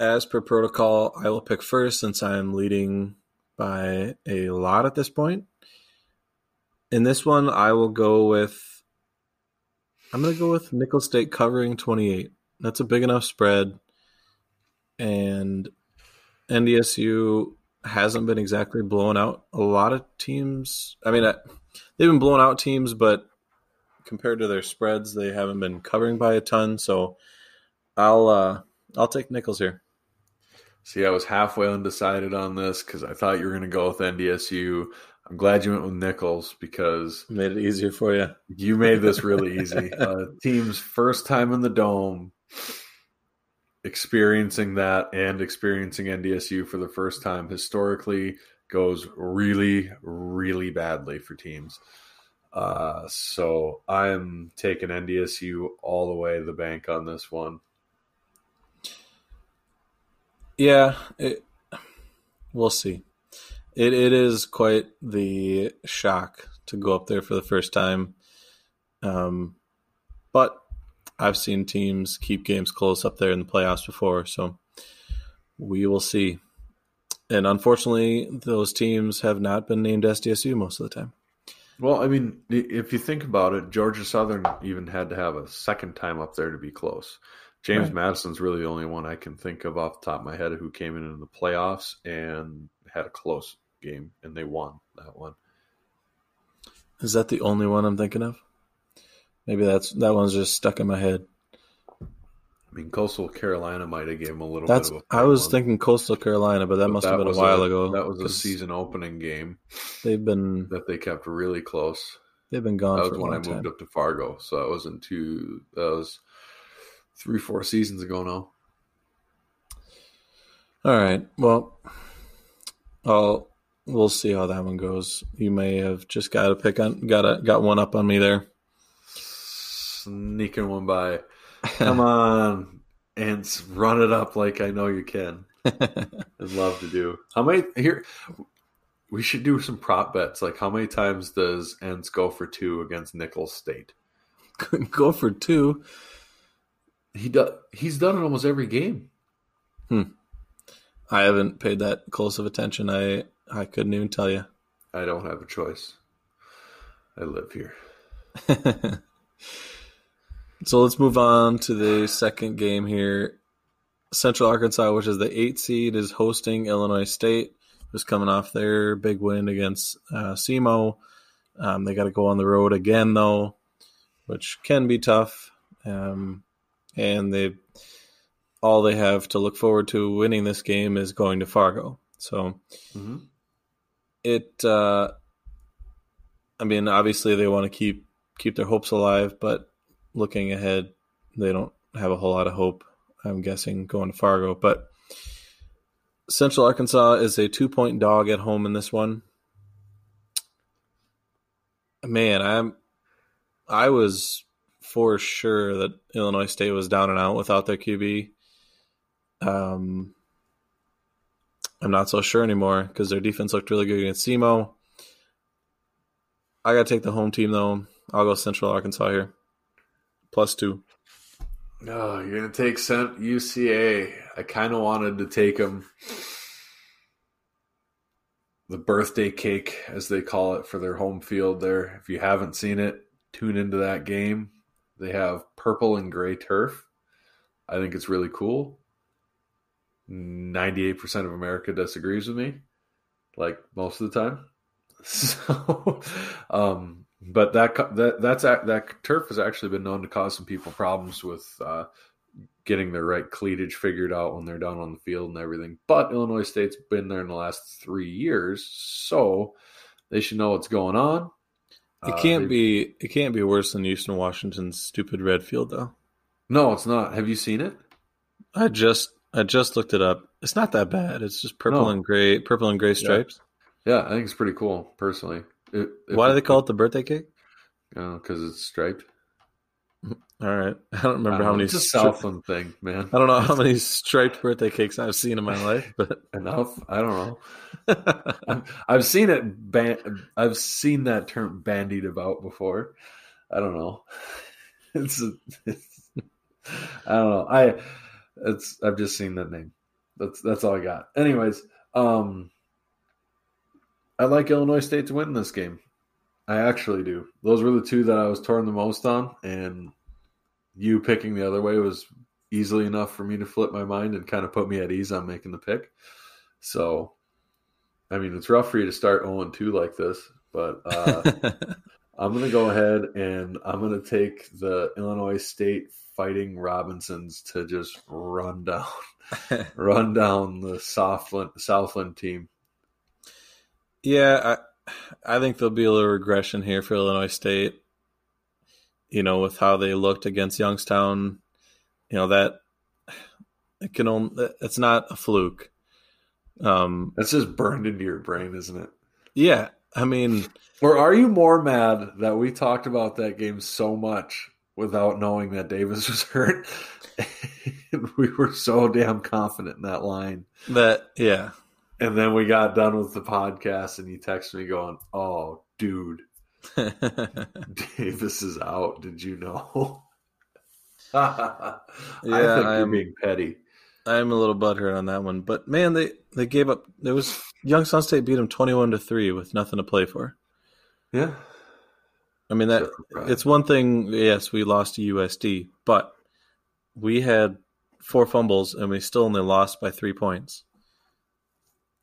As per protocol, I will pick first since I'm leading by a lot at this point. In this one, I will go with. I'm going to go with Nicholls State covering 28. That's a big enough spread. And NDSU hasn't been exactly blowing out a lot of teams. I mean, they've been blowing out teams, but compared to their spreads, they haven't been covering by a ton. So I'll uh, I'll take Nicholls here. See, I was halfway undecided on this because I thought you were going to go with NDSU. I'm glad you went with Nicholls because made it easier for you. You made this really easy. uh, team's first time in the dome, experiencing that and experiencing NDSU for the first time historically goes really, really badly for teams. Uh, so I'm taking NDSU all the way to the bank on this one. Yeah, it, we'll see. It it is quite the shock to go up there for the first time. Um, but I've seen teams keep games close up there in the playoffs before, so we will see. And unfortunately, those teams have not been named SDSU most of the time. Well, I mean, if you think about it, Georgia Southern even had to have a second time up there to be close. James right. Madison's really the only one I can think of off the top of my head who came in in the playoffs and had a close game, and they won that one. Is that the only one I'm thinking of? Maybe that's that one's just stuck in my head. I mean, Coastal Carolina might have gave him a little That's, bit of I was one. thinking Coastal Carolina, but that but must that have been a while a, ago. That was a season opening game. They've been that they kept really close. They've been gone. That was when I time. moved up to Fargo, so that wasn't two. That was three, four seasons ago now. All right. Well, I'll we'll see how that one goes. You may have just got to pick on got a, got one up on me there. Sneaking one by. Come on, Entz, run it up like I know you can. I'd love to do. How many here? We should do some prop bets. Like, how many times does Entz go for two against Nicholls State? go for two. He does. He's done it almost every game. Hmm. I haven't paid that close of attention. I I couldn't even tell you. I don't have a choice. I live here. So let's move on to the second game here. Central Arkansas, which is the eight seed, is hosting Illinois State, who's coming off their big win against uh, SEMO. Um, they got to go on the road again, though, which can be tough. Um, and they all they have to look forward to winning this game is going to Fargo. So mm-hmm. It, uh, I mean, obviously they want to keep keep their hopes alive, but looking ahead, they don't have a whole lot of hope. I'm guessing going to Fargo, but Central Arkansas is a two point dog at home in this one. Man, I'm I was for sure that Illinois State was down and out without their QB. Um, I'm not so sure anymore because their defense looked really good against SEMO. I got to take the home team though. I'll go Central Arkansas here plus two. No, oh, you're gonna take Cent UCA. I kind of wanted to take them. The birthday cake, as they call it, for their home field. There, if you haven't seen it, tune into that game. They have purple and gray turf. I think it's really cool. 98% of America disagrees with me, like most of the time. So, um, but that that that's that turf has actually been known to cause some people problems with uh, getting their right cleatage figured out when they're down on the field and everything. But Illinois State's been there in the last three years, so They should know what's going on. It Uh, can't they- be. It can't be worse than Eastern Washington's stupid red field, though. No, it's not. Have you seen it? I just I just looked it up. It's not that bad. It's just purple No. and gray, purple and gray stripes. Yeah, I think it's pretty cool, personally. It, Why do they call it the birthday cake? Because it's striped. All right, I don't remember I how many. It's a Southland thing, man. I don't know how many striped birthday cakes I've seen in my life, but Enough. I don't know. I've, I've seen it. Ban- I've seen that term bandied about before. I don't know. It's, it's. I don't know. I. It's. I've just seen that name. That's that's all I got. Anyways, um, I like Illinois State to win this game. I actually do. Those were the two that I was torn the most on, and you picking the other way was easily enough for me to flip my mind and kind of put me at ease on making the pick. So, I mean, it's rough for you to start 0 2 like this, but uh, I'm going to go ahead and I'm going to take the Illinois State Fighting Robinsons to just run down, run down the Southland Southland team. yeah, I I think there'll be a little regression here for Illinois State. You know, with how they looked against Youngstown, you know that it can only it's not a fluke. Um, That's just burned into your brain, isn't it? yeah, I mean, Or are you more mad that we talked about that game so much without knowing that Davis was hurt? we were so damn confident in that line. that yeah, And then we got done with the podcast, and you texted me going, "Oh, dude, Davis is out. Did you know?" I Yeah, think I you're am- being petty. I'm a little butthurt on that one, but man, they they gave up. It was Youngstown State beat them twenty-one to three with nothing to play for. Yeah, I mean that pride. it's one thing. Yes, we lost to USD, but we had four fumbles and we still only lost by three points.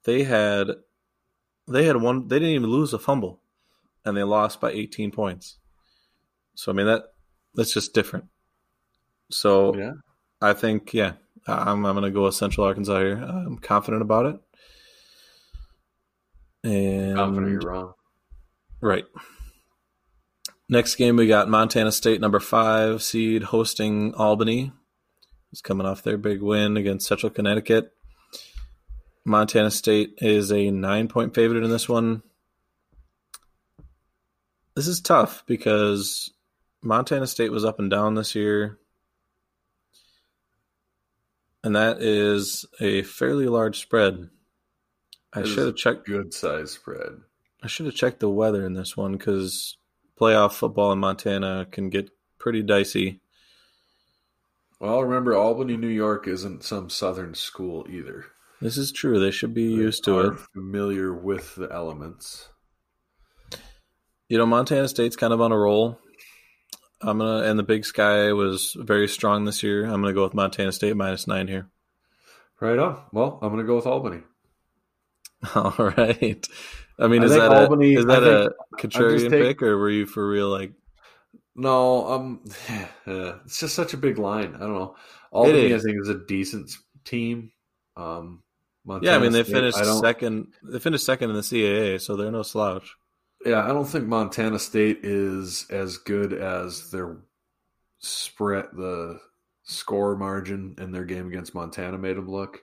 They had they had one. They didn't even lose a fumble, and they lost by eighteen points. So I mean that that's just different. So yeah. I think, yeah, I'm, I'm going to go with Central Arkansas here. I'm confident about it. And Confident you're wrong. right. Next game, we got Montana State, number five seed, hosting Albany. It's coming off their big win against Central Connecticut. Montana State is a nine point favorite in this one. This is tough because Montana State was up and down this year. And that is a fairly large spread. I should have checked Good size spread. I should have checked the weather in this one because playoff football in Montana can get pretty dicey. Well, remember, Albany, New York isn't some southern school either. This is true. They should be They used to it. Familiar with the elements. You know, Montana State's kind of on a roll. I'm gonna and the Big Sky was very strong this year. I'm gonna go with Montana State minus nine here. Right on. Well, I'm going to go with Albany. All right. I mean, I is that Albany- a, is that a contrarian take- pick, or were you for real? Like, No, um, it's just such a big line. I don't know. Albany, I is. think, is a decent team. Um, yeah, I mean, they State, finished second. They finished second in the CAA, so they're no slouch. Yeah, I don't think Montana State is as good as their spread, the score margin in their game against Montana made them look.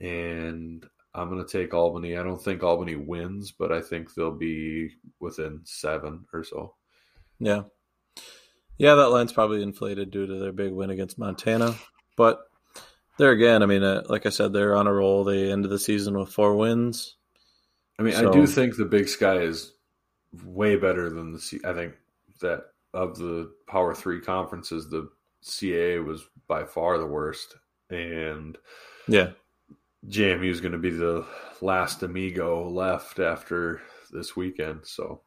And I'm going to take Albany. I don't think Albany wins, but I think they'll be within seven or so. Yeah. Yeah, that line's probably inflated due to their big win against Montana. But there again, I mean, uh, like I said, they're on a roll. They ended the season with four wins. I mean, So- I do think the Big Sky is way better than the. C- I think that of the Power Three conferences, the CAA was by far the worst, and Yeah. JMU is going to be the last amigo left after this weekend. So,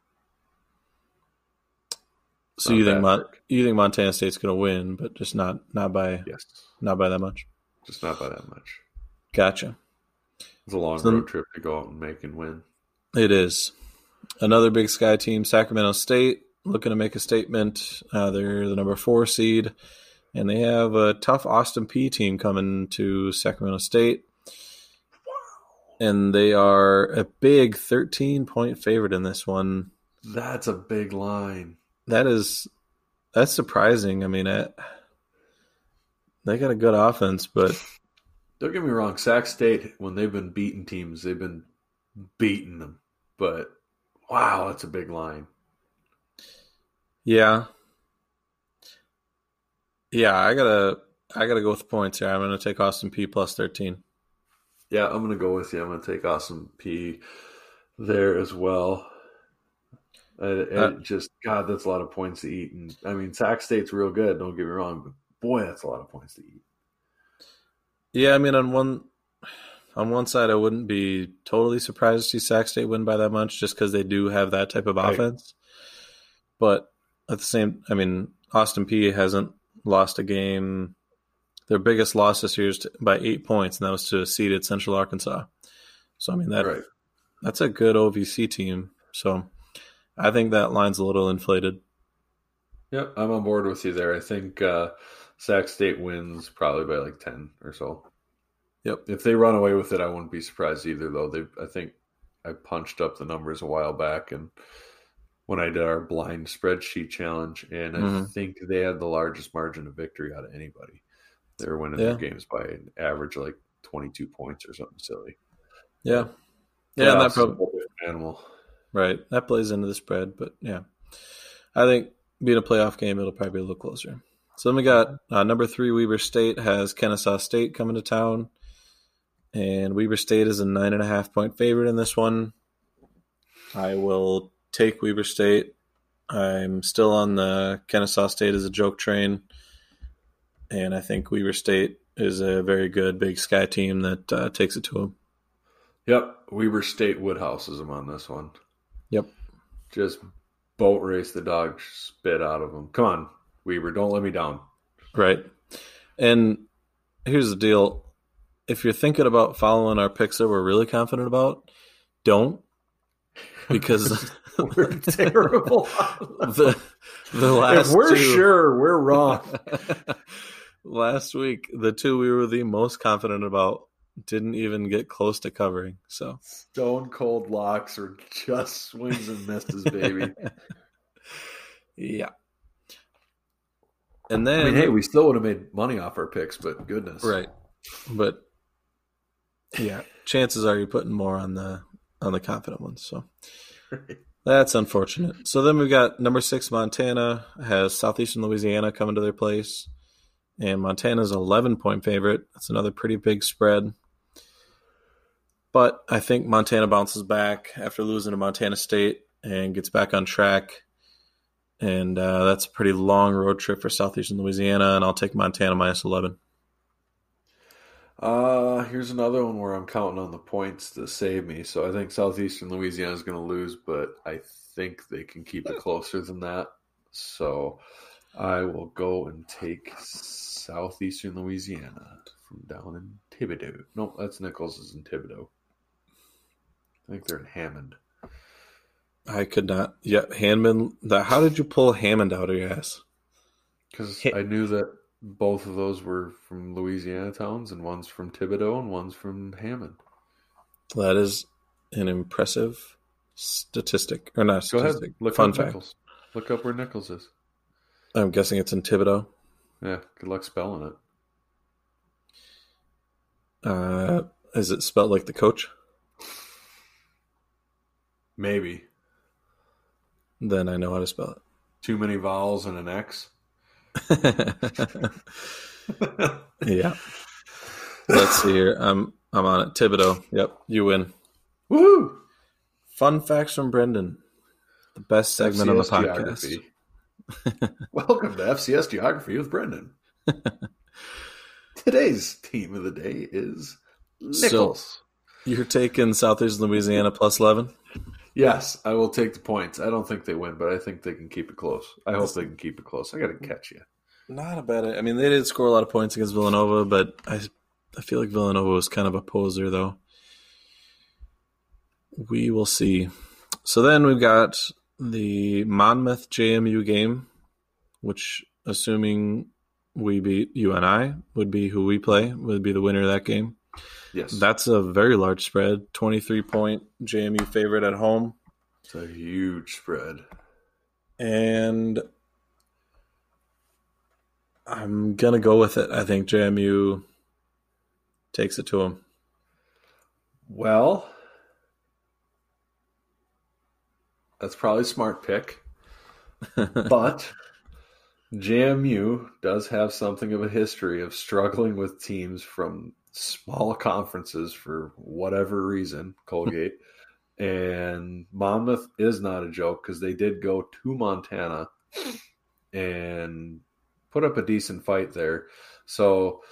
So Not you think Mon- you think Montana State's going to win, but just not not by yes, not by that much. just not by that much. Gotcha. It's a long So- road trip to go out and make and win. It is another Big Sky team, Sacramento State, looking to make a statement. Uh, they're the number four seed, and they have a tough Austin Peay team coming to Sacramento State. And they are a big 13 point favorite in this one. That's a big line. That is that's surprising. I mean, it, they got a good offense, but don't get me wrong. Sac State, when they've been beating teams, they've been beating them. But wow, that's a big line. Yeah, yeah. I gotta, I gotta go with points here. I'm gonna take Austin Peay plus 13. Yeah, I'm gonna go with you. I'm gonna take Austin Peay there as well. And, and uh, just God, that's a lot of points to eat. And I mean, Sac State's real good. Don't get me wrong, but boy, that's a lot of points to eat. Yeah, I mean, on one on one side, I wouldn't be totally surprised to see Sac State win by that much, just because they do have that type of right. offense. But at the same, I mean, Austin Peay hasn't lost a game. Their biggest loss this year is by eight points, and that was to a seeded Central Arkansas. So I mean that right. that's a good OVC team. So I think that line's a little inflated. Yep, I'm on board with you there. I think uh, Sac State wins probably by like ten or so. Yep. If they run away with it, I wouldn't be surprised either. Though they, I think I punched up the numbers a while back, and when I did our blind spreadsheet challenge, and I mm-hmm. think they had the largest margin of victory out of anybody. They were winning yeah. their games by an average like 22 points or something silly. Yeah, yeah, and that probably animal. Right, that plays into the spread, but yeah, I think being a playoff game, it'll probably be a little closer. So then we got uh, number three, Weber State has Kennesaw State coming to town, and Weber State is a nine and a half point favorite in this one. I will take Weber State. I'm still on the Kennesaw State as a joke train, and I think Weber State is a very good Big Sky team that uh, takes it to them. Yep, Weber State Woodhouse is them on this one. Yep. Just boat race the dog spit out of them. Come on, Weber, don't let me down. Right. And here's the deal. If you're thinking about following our picks that we're really confident about, don't. Because we're terrible. the the last if we're two, sure we're wrong. last week, the two we were the most confident about didn't even get close to covering. So stone cold locks or just swings and misses, baby. yeah. And then, I mean, hey, we still would have made money off our picks, but goodness, right? But yeah, chances are you're putting more on the on the confident ones. So that's unfortunate. So then we've got number six, Montana has southeastern Louisiana coming to their place, and Montana's 11 point favorite. That's another pretty big spread. But I think Montana bounces back after losing to Montana State and gets back on track. And uh, that's a pretty long road trip for southeastern Louisiana, and I'll take Montana minus 11. Uh, here's another one where I'm counting on the points to save me. So I think southeastern Louisiana is going to lose, but I think they can keep it closer than that. So I will go and take southeastern Louisiana from down in Thibodaux. No, that's Nicholls is in Thibodaux. I think they're in Hammond. I could not. Yeah, Hammond. The, how did you pull Hammond out of your ass? Because I knew that both of those were from Louisiana towns, and one's from Thibodaux and one's from Hammond. That is an impressive statistic, or not? Go ahead. Look Fun up fact. Nicholls. Look up where Nicholls is. I'm guessing it's in Thibodaux. Yeah. Good luck spelling it. Uh, is it spelled like the coach? Maybe. Then I know how to spell it. Too many vowels and an X. yeah. Let's see here. I'm I'm on it. Thibodaux. Yep, you win. Woo! Fun facts from Brendan. The best segment FCS on the podcast. Welcome to FCS Geography with Brendan. Today's team of the day is Nicholls. So, you're taking Southeastern Louisiana plus 11? Yes, I will take the points. I don't think they win, but I think they can keep it close. I hope they can keep it close. I got to catch you. Not a bad. I mean, they did score a lot of points against Villanova, but I, I feel like Villanova was kind of a poser, though. We will see. So then we've got the Monmouth JMU game, which, assuming we beat UNI, would be who we play, would be the winner of that game. Yes, That's a very large spread. 23 point JMU favorite at home. it's a huge spread. And I'm going to go with it. I think JMU takes it to them. Well, that's probably a smart pick, but JMU does have something of a history of struggling with teams from small conferences for whatever reason, Colgate. and Monmouth is not a joke because they did go to Montana and put up a decent fight there. So,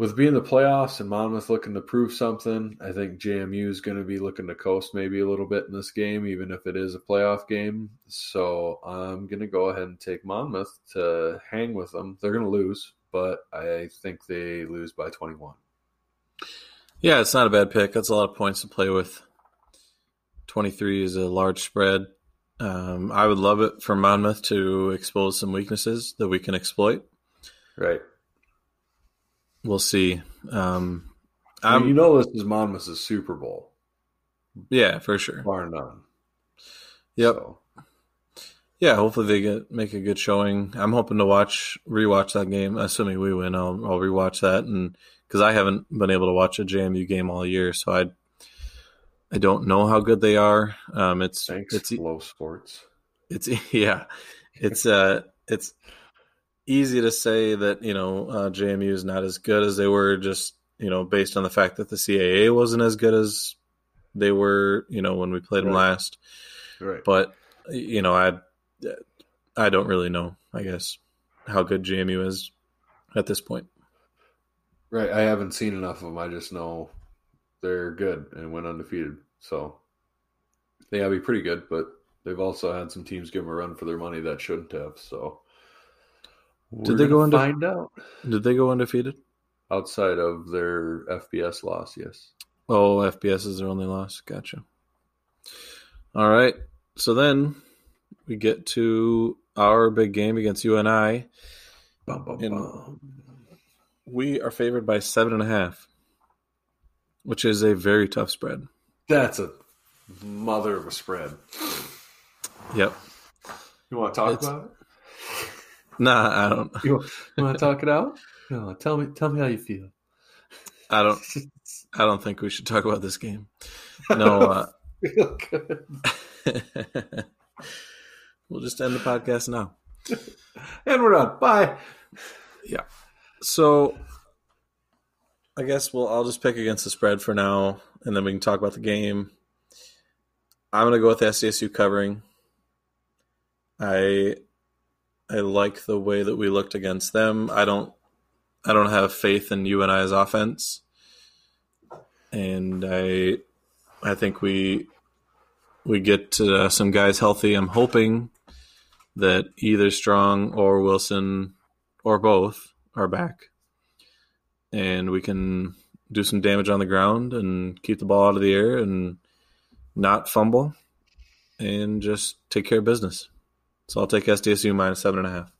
with being the playoffs and Monmouth looking to prove something, I think JMU is going to be looking to coast maybe a little bit in this game, even if it is a playoff game. So I'm going to go ahead and take Monmouth to hang with them. They're going to lose, but I think they lose by 21. Yeah, it's not a bad pick. That's a lot of points to play with. 23 is a large spread. Um, I would love it for Monmouth to expose some weaknesses that we can exploit. Right. We'll see. Um, I mean, you know, this is Monmouth's Super Bowl, yeah, for sure. bar none. Yep. So, Yeah, hopefully they get make a good showing. I'm hoping to watch rewatch that game. Assuming we win, I'll I'll rewatch that, and because I haven't been able to watch a JMU game all year, so I I don't know how good they are. Um, it's thanks, it's FloSports. it's yeah, it's uh it's easy to say that you know uh, JMU is not as good as they were just you know based on the fact that the CAA wasn't as good as they were you know when we played them Right. last. Right. But you know I I don't really know I guess how good JMU is at this point. Right. I haven't seen enough of them. I just know they're good and went undefeated. So they gotta be pretty good, but they've also had some teams give them a run for their money that shouldn't have. So Did they go undefe- find out Did they go undefeated? outside of their FBS loss? Yes. Oh, FBS is their only loss. Gotcha. All right. So then we get to our big game against UNI. Bum, bum, In- bum. We are favored by seven and a half, which is a very tough spread. That's a mother of a spread. Yep. You want to talk It's- about it? Nah, I don't. You, you want to talk it out? No, tell me. Tell me how you feel. I don't. I don't think we should talk about this game. No. Uh, Feel good. we'll just end the podcast now. And we're done. Bye. Yeah. So, I guess we'll. I'll just pick against the spread for now, and then we can talk about the game. I'm gonna go with SDSU covering. I I like the way that we looked against them. I don't I don't have faith in you and UNI's offense, and I I think we we get uh, some guys healthy. I'm hoping that either Strong or Wilson or both are back, and we can do some damage on the ground and keep the ball out of the air and not fumble, and just take care of business. So I'll take SDSU minus seven and a half.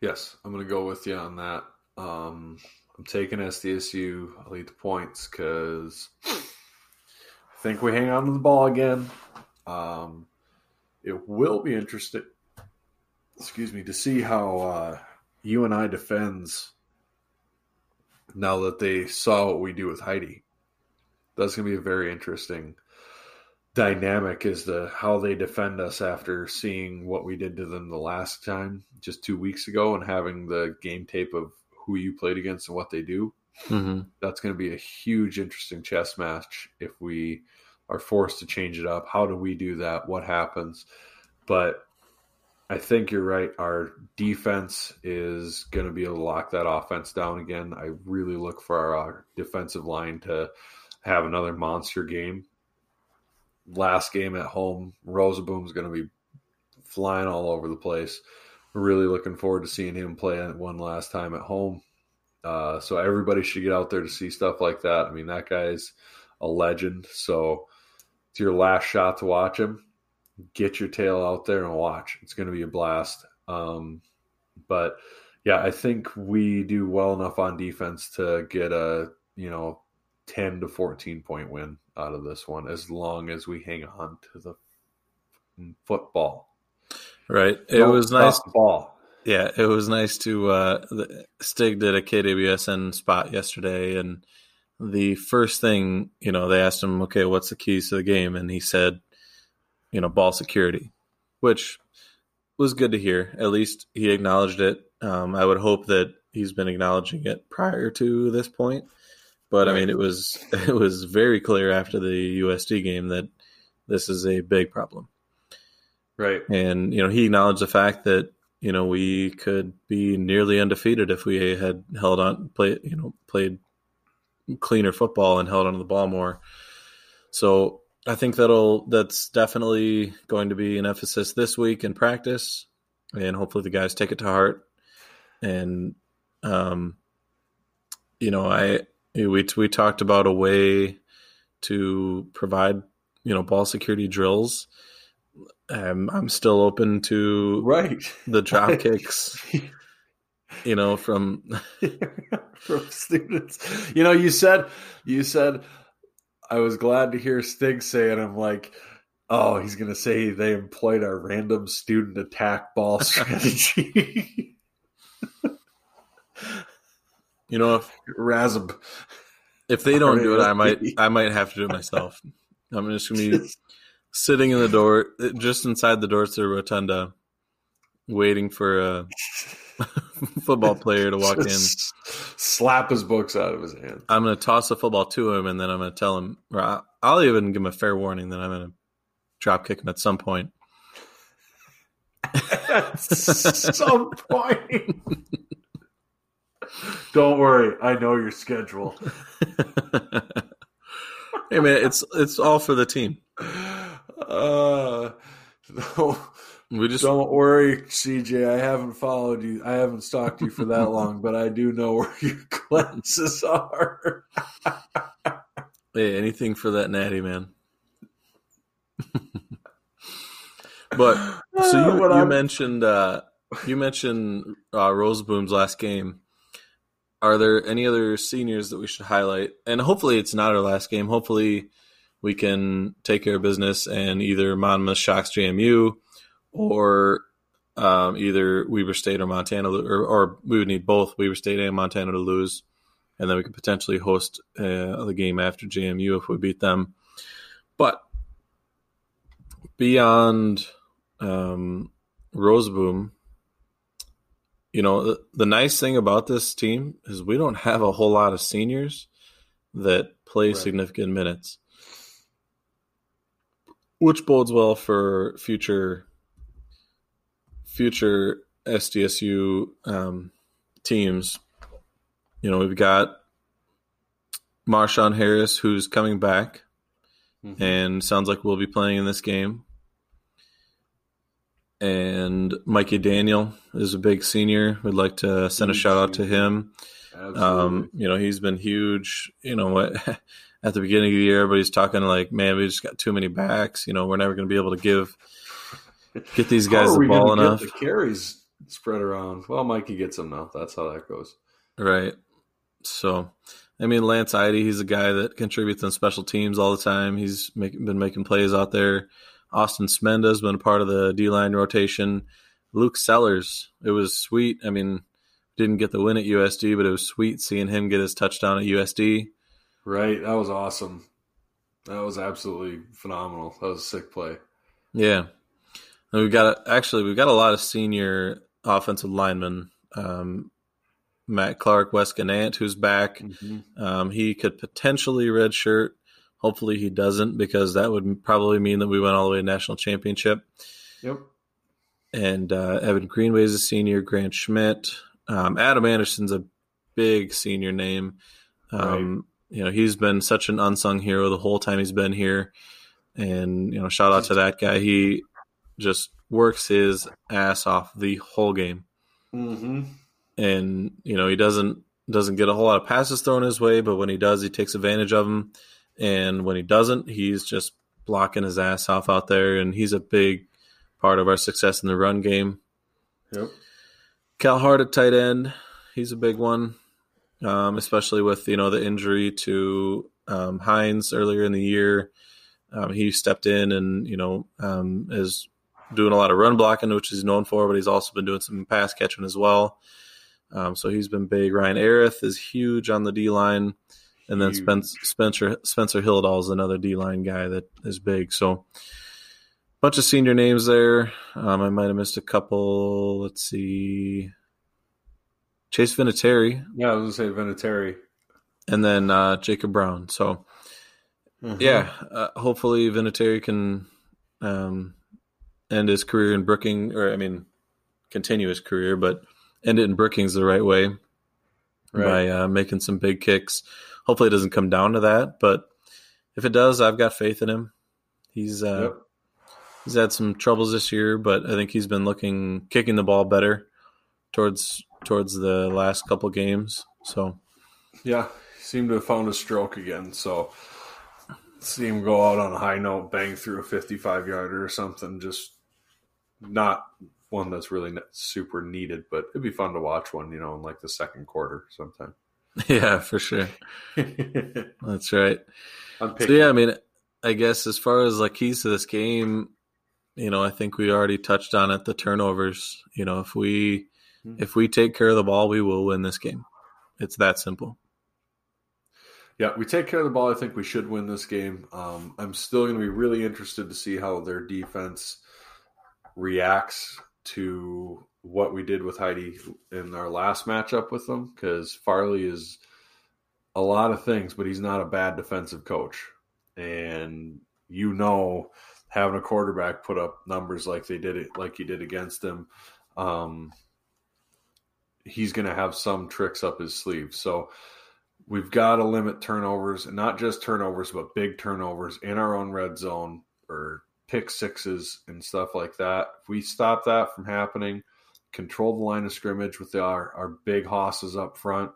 Yes, I'm going to go with you on that. Um, I'm taking SDSU. I'll eat the points because I think we hang on to the ball again. Um, it will be interesting, excuse me, to see how uh, UNI defends now that they saw what we do with Heidi. That's going to be a very interesting dynamic is the how they defend us after seeing what we did to them the last time, just two weeks ago, and having the game tape of who you played against and what they do. Mm-hmm. That's going to be a huge, interesting chess match if we are forced to change it up. How do we do that? What happens? But I think you're right. Our defense is going to be able to lock that offense down again. I really look for our, our defensive line to have another monster game. Last game at home, Rozeboom's going to be flying all over the place. Really looking forward to seeing him play one last time at home. Uh, so everybody should get out there to see stuff like that. I mean, that guy's a legend. So it's your last shot to watch him. Get your tail out there and watch. It's going to be a blast. Um, but yeah, I think we do well enough on defense to get a you know 10 to 14 point win out of this one as long as we hang on to the football. Right. It Don't was nice. Ball. Yeah, it was nice to. Uh, the, Stig did a KWSN spot yesterday, and the first thing you know, they asked him, "Okay, what's the keys to the game?" And he said, "You know, ball security," which was good to hear. At least he acknowledged it. Um, I would hope that he's been acknowledging it prior to this point, but. I mean, it was it was very clear after the USD game that this is a big problem. Right. And you know, he acknowledged the fact that you know, we could be nearly undefeated if we had held on, play, you know, played cleaner football and held onto the ball more. So I think that'll that's definitely going to be an emphasis this week in practice, and hopefully the guys take it to heart. And um, you know, I we we talked about a way to provide you know ball security drills um, I'm still open to right the drop kicks. you know, from from students. You know, you said you said I was glad to hear Stig say it. I'm like, oh, he's gonna say they employed our random student attack ball strategy. You know, if Razab, if they don't do it, I might I might have to do it myself. I'm just gonna be sitting in the door, just inside the doors to the rotunda, waiting for a football player to walk in, slap his books out of his hand. I'm going to toss a football to him, and then I'm going to tell him, or I'll even give him a fair warning that I'm going to drop kick him at some point. at some point. Don't worry, I know your schedule. hey man, it's it's all for the team. Uh, no, we just don't worry, CJ. I haven't followed you. I haven't stalked you for that long, but I do know where your cleanses are. hey, anything for that natty man. but so you, you mentioned uh, you mentioned uh, Rozeboom's last game. Are there any other seniors that we should highlight? And hopefully, it's not our last game. Hopefully, we can take care of business and either Monmouth shocks JMU or um, either Weber State or Montana, or, or, we would need both Weber State and Montana to lose, and then we could potentially host uh, the game after JMU if we beat them. But beyond um, Rozeboom, you know, the, the nice thing about this team is we don't have a whole lot of seniors that play right. significant minutes which bodes well for future future SDSU um, teams. You know, we've got Marshawn Harris, who's coming back, mm-hmm. and sounds like we'll be playing in this game. And Mikey Daniel is a big senior. We'd like to send a shout out to him. Um, you know, he's been huge. You know, at the beginning of the year, everybody's talking like, man, we just got too many backs. You know, we're never going to be able to give get these guys the ball enough. the carries spread around. Well, Mikey gets them now. That's how that goes. Right. So, I mean, Lance Eide, he's a guy that contributes on special teams all the time. He's make, been making plays out there. Austin Smenda has been a part of the D line rotation. Luke Sellers, it was sweet. I mean, didn't get the win at USD, but it was sweet seeing him get his touchdown at USD. Right. That was awesome. That was absolutely phenomenal. That was a sick play. Yeah. And we've got actually we've got a lot of senior offensive linemen. Um, Matt Clark, Wes Genant, who's back. Mm-hmm. Um, he could potentially redshirt. Hopefully he doesn't because that would probably mean that we went all the way to national championship. Yep. And uh, Evan Greenway is a senior. Grant Schmidt, um, Adam Anderson's a big senior name. Um, you know, he's been such an unsung hero the whole time he's been here. And, you know, shout out to that guy. He just works his ass off the whole game. Mm-hmm. And, you know, he doesn't doesn't get a whole lot of passes thrown his way, but when he does, he takes advantage of them. And when he doesn't, he's just blocking his ass off out there. And he's a big part of our success in the run game. Yep. Cal Hart at tight end, he's a big one um, especially with you know the injury to um, Hines earlier in the year. Um, he stepped in and you know um, is doing a lot of run blocking, which he's known for, but he's also been doing some pass catching as well. Um, so he's been big. Ryan Arith is huge on the D line, and then Spencer Spencer Spencer Hildahl is another D line guy that is big. So bunch of senior names there. Um, I might have missed a couple. Let's see. Chase Vinatieri. Yeah, I was gonna say Vinatieri. And then uh, Jacob Brown. So mm-hmm. yeah, uh, hopefully Vinatieri can um, end his career in Brooking, or I mean, continue his career, but end it in Brookings the right way right. by uh, making some big kicks. Hopefully, it doesn't come down to that, but if it does, I've got faith in him. He's uh, yep. he's had some troubles this year, but I think he's been looking kicking the ball better towards towards the last couple games. So, yeah, he seemed to have found a stroke again. So, see him go out on a high note, bang through a 55 yarder or something. Just not one that's really super needed, but it'd be fun to watch one, you know, in like the second quarter sometime. Yeah, for sure. that's right. So yeah, I mean, I guess as far as like keys to this game, you know, I think we already touched on it. The turnovers. You know, if we mm-hmm. if we take care of the ball, we will win this game. It's that simple. Yeah, we take care of the ball. I think we should win this game. Um, I'm still going to be really interested to see how their defense reacts to what we did with Heide in our last matchup with them because Farley is a lot of things, but he's not a bad defensive coach. And you know, having a quarterback put up numbers like they did it, like he did against him, um, he's going to have some tricks up his sleeve. So we've got to limit turnovers, and not just turnovers, but big turnovers in our own red zone or pick sixes and stuff like that. If we stop that from happening, control the line of scrimmage with our, our big hosses up front,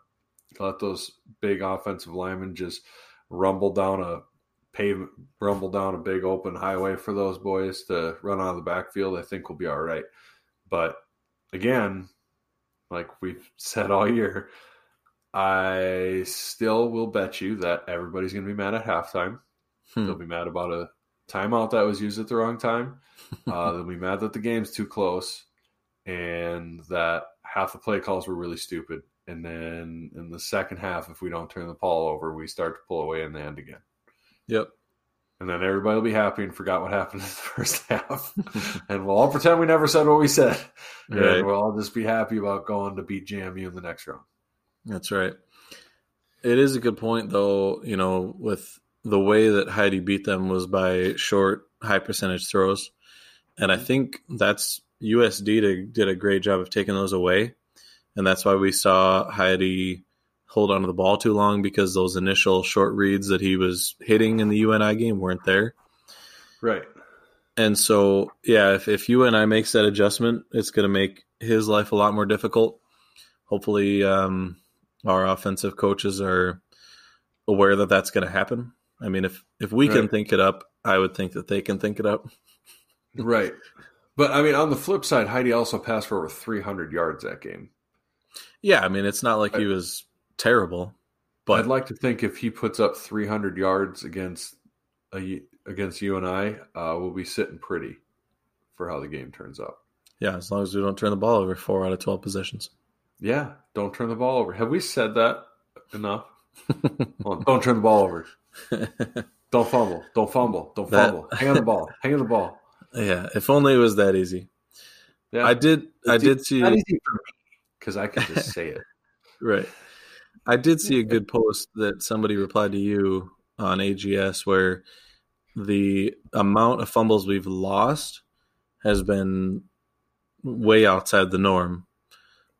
let those big offensive linemen just rumble down a pave rumble down a big open highway for those boys to run out of the backfield, I think we'll be all right. But again, like we've said all year, I still will bet you that everybody's going to be mad at halftime. Hmm. They'll be mad about a timeout that was used at the wrong time. Uh, they'll be mad that the game's too close and that half the play calls were really stupid. And then in the second half, if we don't turn the ball over, we start to pull away in the end again. Yep. And then everybody will be happy and forgot what happened in the first half. and we'll all pretend we never said what we said. Right. And we'll all just be happy about going to beat JMU in the next round. That's right. It is a good point, though, you know, with the way that Heide beat them was by short, high percentage throws. And I mm-hmm. think that's USD did a great job of taking those away. And that's why we saw Heide hold onto the ball too long because those initial short reads that he was hitting in the UNI game weren't there. Right. And so, yeah, if, if UNI makes that adjustment, it's going to make his life a lot more difficult. Hopefully, um, our offensive coaches are aware that that's going to happen I mean, if if we right. can think it up, I would think that they can think it up. right. But I mean, on the flip side, Heide also passed for over 300 yards that game. Yeah, I mean, it's not like I, he was terrible. But I'd like to think if he puts up 300 yards against a, against UNI, uh, we'll be sitting pretty for how the game turns out. Yeah, as long as we don't turn the ball over four out of 12 possessions. Yeah, don't turn the ball over. Have we said that enough? well, don't turn the ball over. don't fumble. Don't fumble. Don't fumble. That, Hang on the ball. Hang on the ball. Yeah, if only it was that easy. Yeah, I did. I did see. Not easy for me because I can just say it. Right. I did see a good post that somebody replied to you on AGS where the amount of fumbles we've lost has been way outside the norm.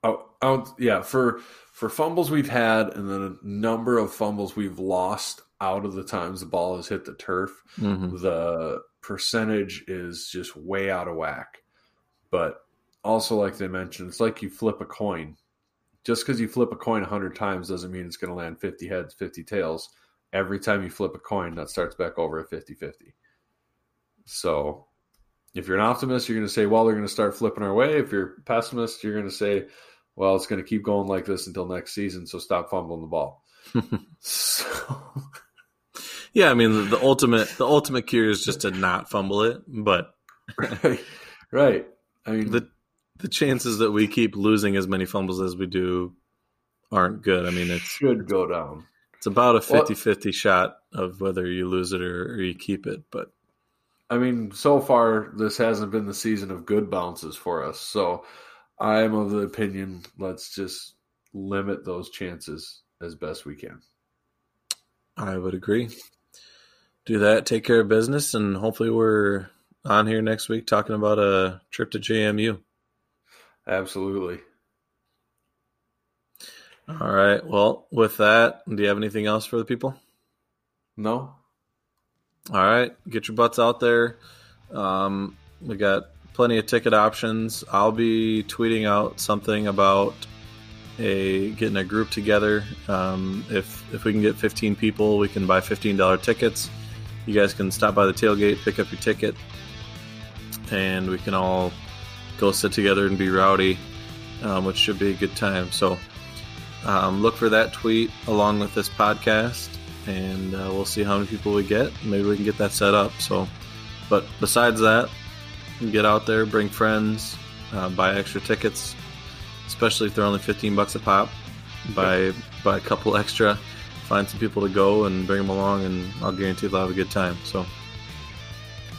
Oh, oh yeah. For for fumbles we've had and the number of fumbles we've lost out of the times the ball has hit the turf, mm-hmm. the percentage is just way out of whack. But also, like they mentioned, it's like you flip a coin. Just because you flip a coin 100 times doesn't mean it's going to land 50 heads, 50 tails. Every time you flip a coin, that starts back over at 50 50. So if you're an optimist, you're going to say, well, they're going to start flipping our way. If you're a pessimist, you're going to say, well, it's going to keep going like this until next season. So stop fumbling the ball. so Yeah, I mean the, the ultimate the ultimate cure is just to not fumble it, but right, right. I mean, the the chances that we keep losing as many fumbles as we do aren't good. I mean, it should go down. It's about a 50-50 shot of whether you lose it or, or you keep it, but I mean, so far this hasn't been the season of good bounces for us. So I'm of the opinion let's just limit those chances as best we can. I would agree. Do that, take care of business, and hopefully we're on here next week talking about a trip to JMU. Absolutely. All right. Well, with that, do you have anything else for the people? No. All right. Get your butts out there. Um, we got plenty of ticket options. I'll be tweeting out something about a getting a group together. Um, if if we can get 15 people, we can buy $15 tickets. You guys can stop by the tailgate, pick up your ticket, and we can all go sit together and be rowdy, um, which should be a good time. So um, look for that tweet along with this podcast, and uh, we'll see how many people we get. Maybe we can get that set up. So, but besides that, get out there, bring friends, uh, buy extra tickets, especially if they're only 15 bucks a pop. Buy buy a couple extra, find some people to go and bring them along, and I'll guarantee they'll have a good time. So,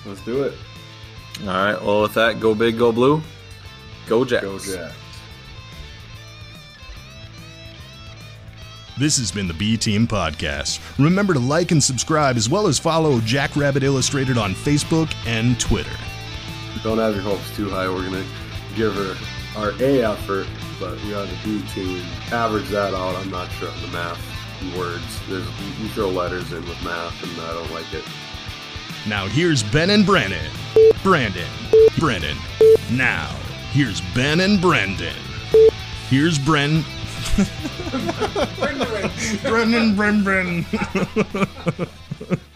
let's do it. All right. Well, with that, go big, go blue, go Jacks. Go Jacks. This has been the B Team Podcast. Remember to like and subscribe as well as follow Jackrabbit Illustrated on Facebook and Twitter. Don't have your hopes too high. We're going to give her our A effort, but we are the B team. Average that out. I'm not sure on the math words. There's, you throw letters in with math, and I don't like it. Now here's Ben and Brennan. Brandon. Brennan. Now, here's Ben and Brendan. Here's Bren. Brendan, Brendan.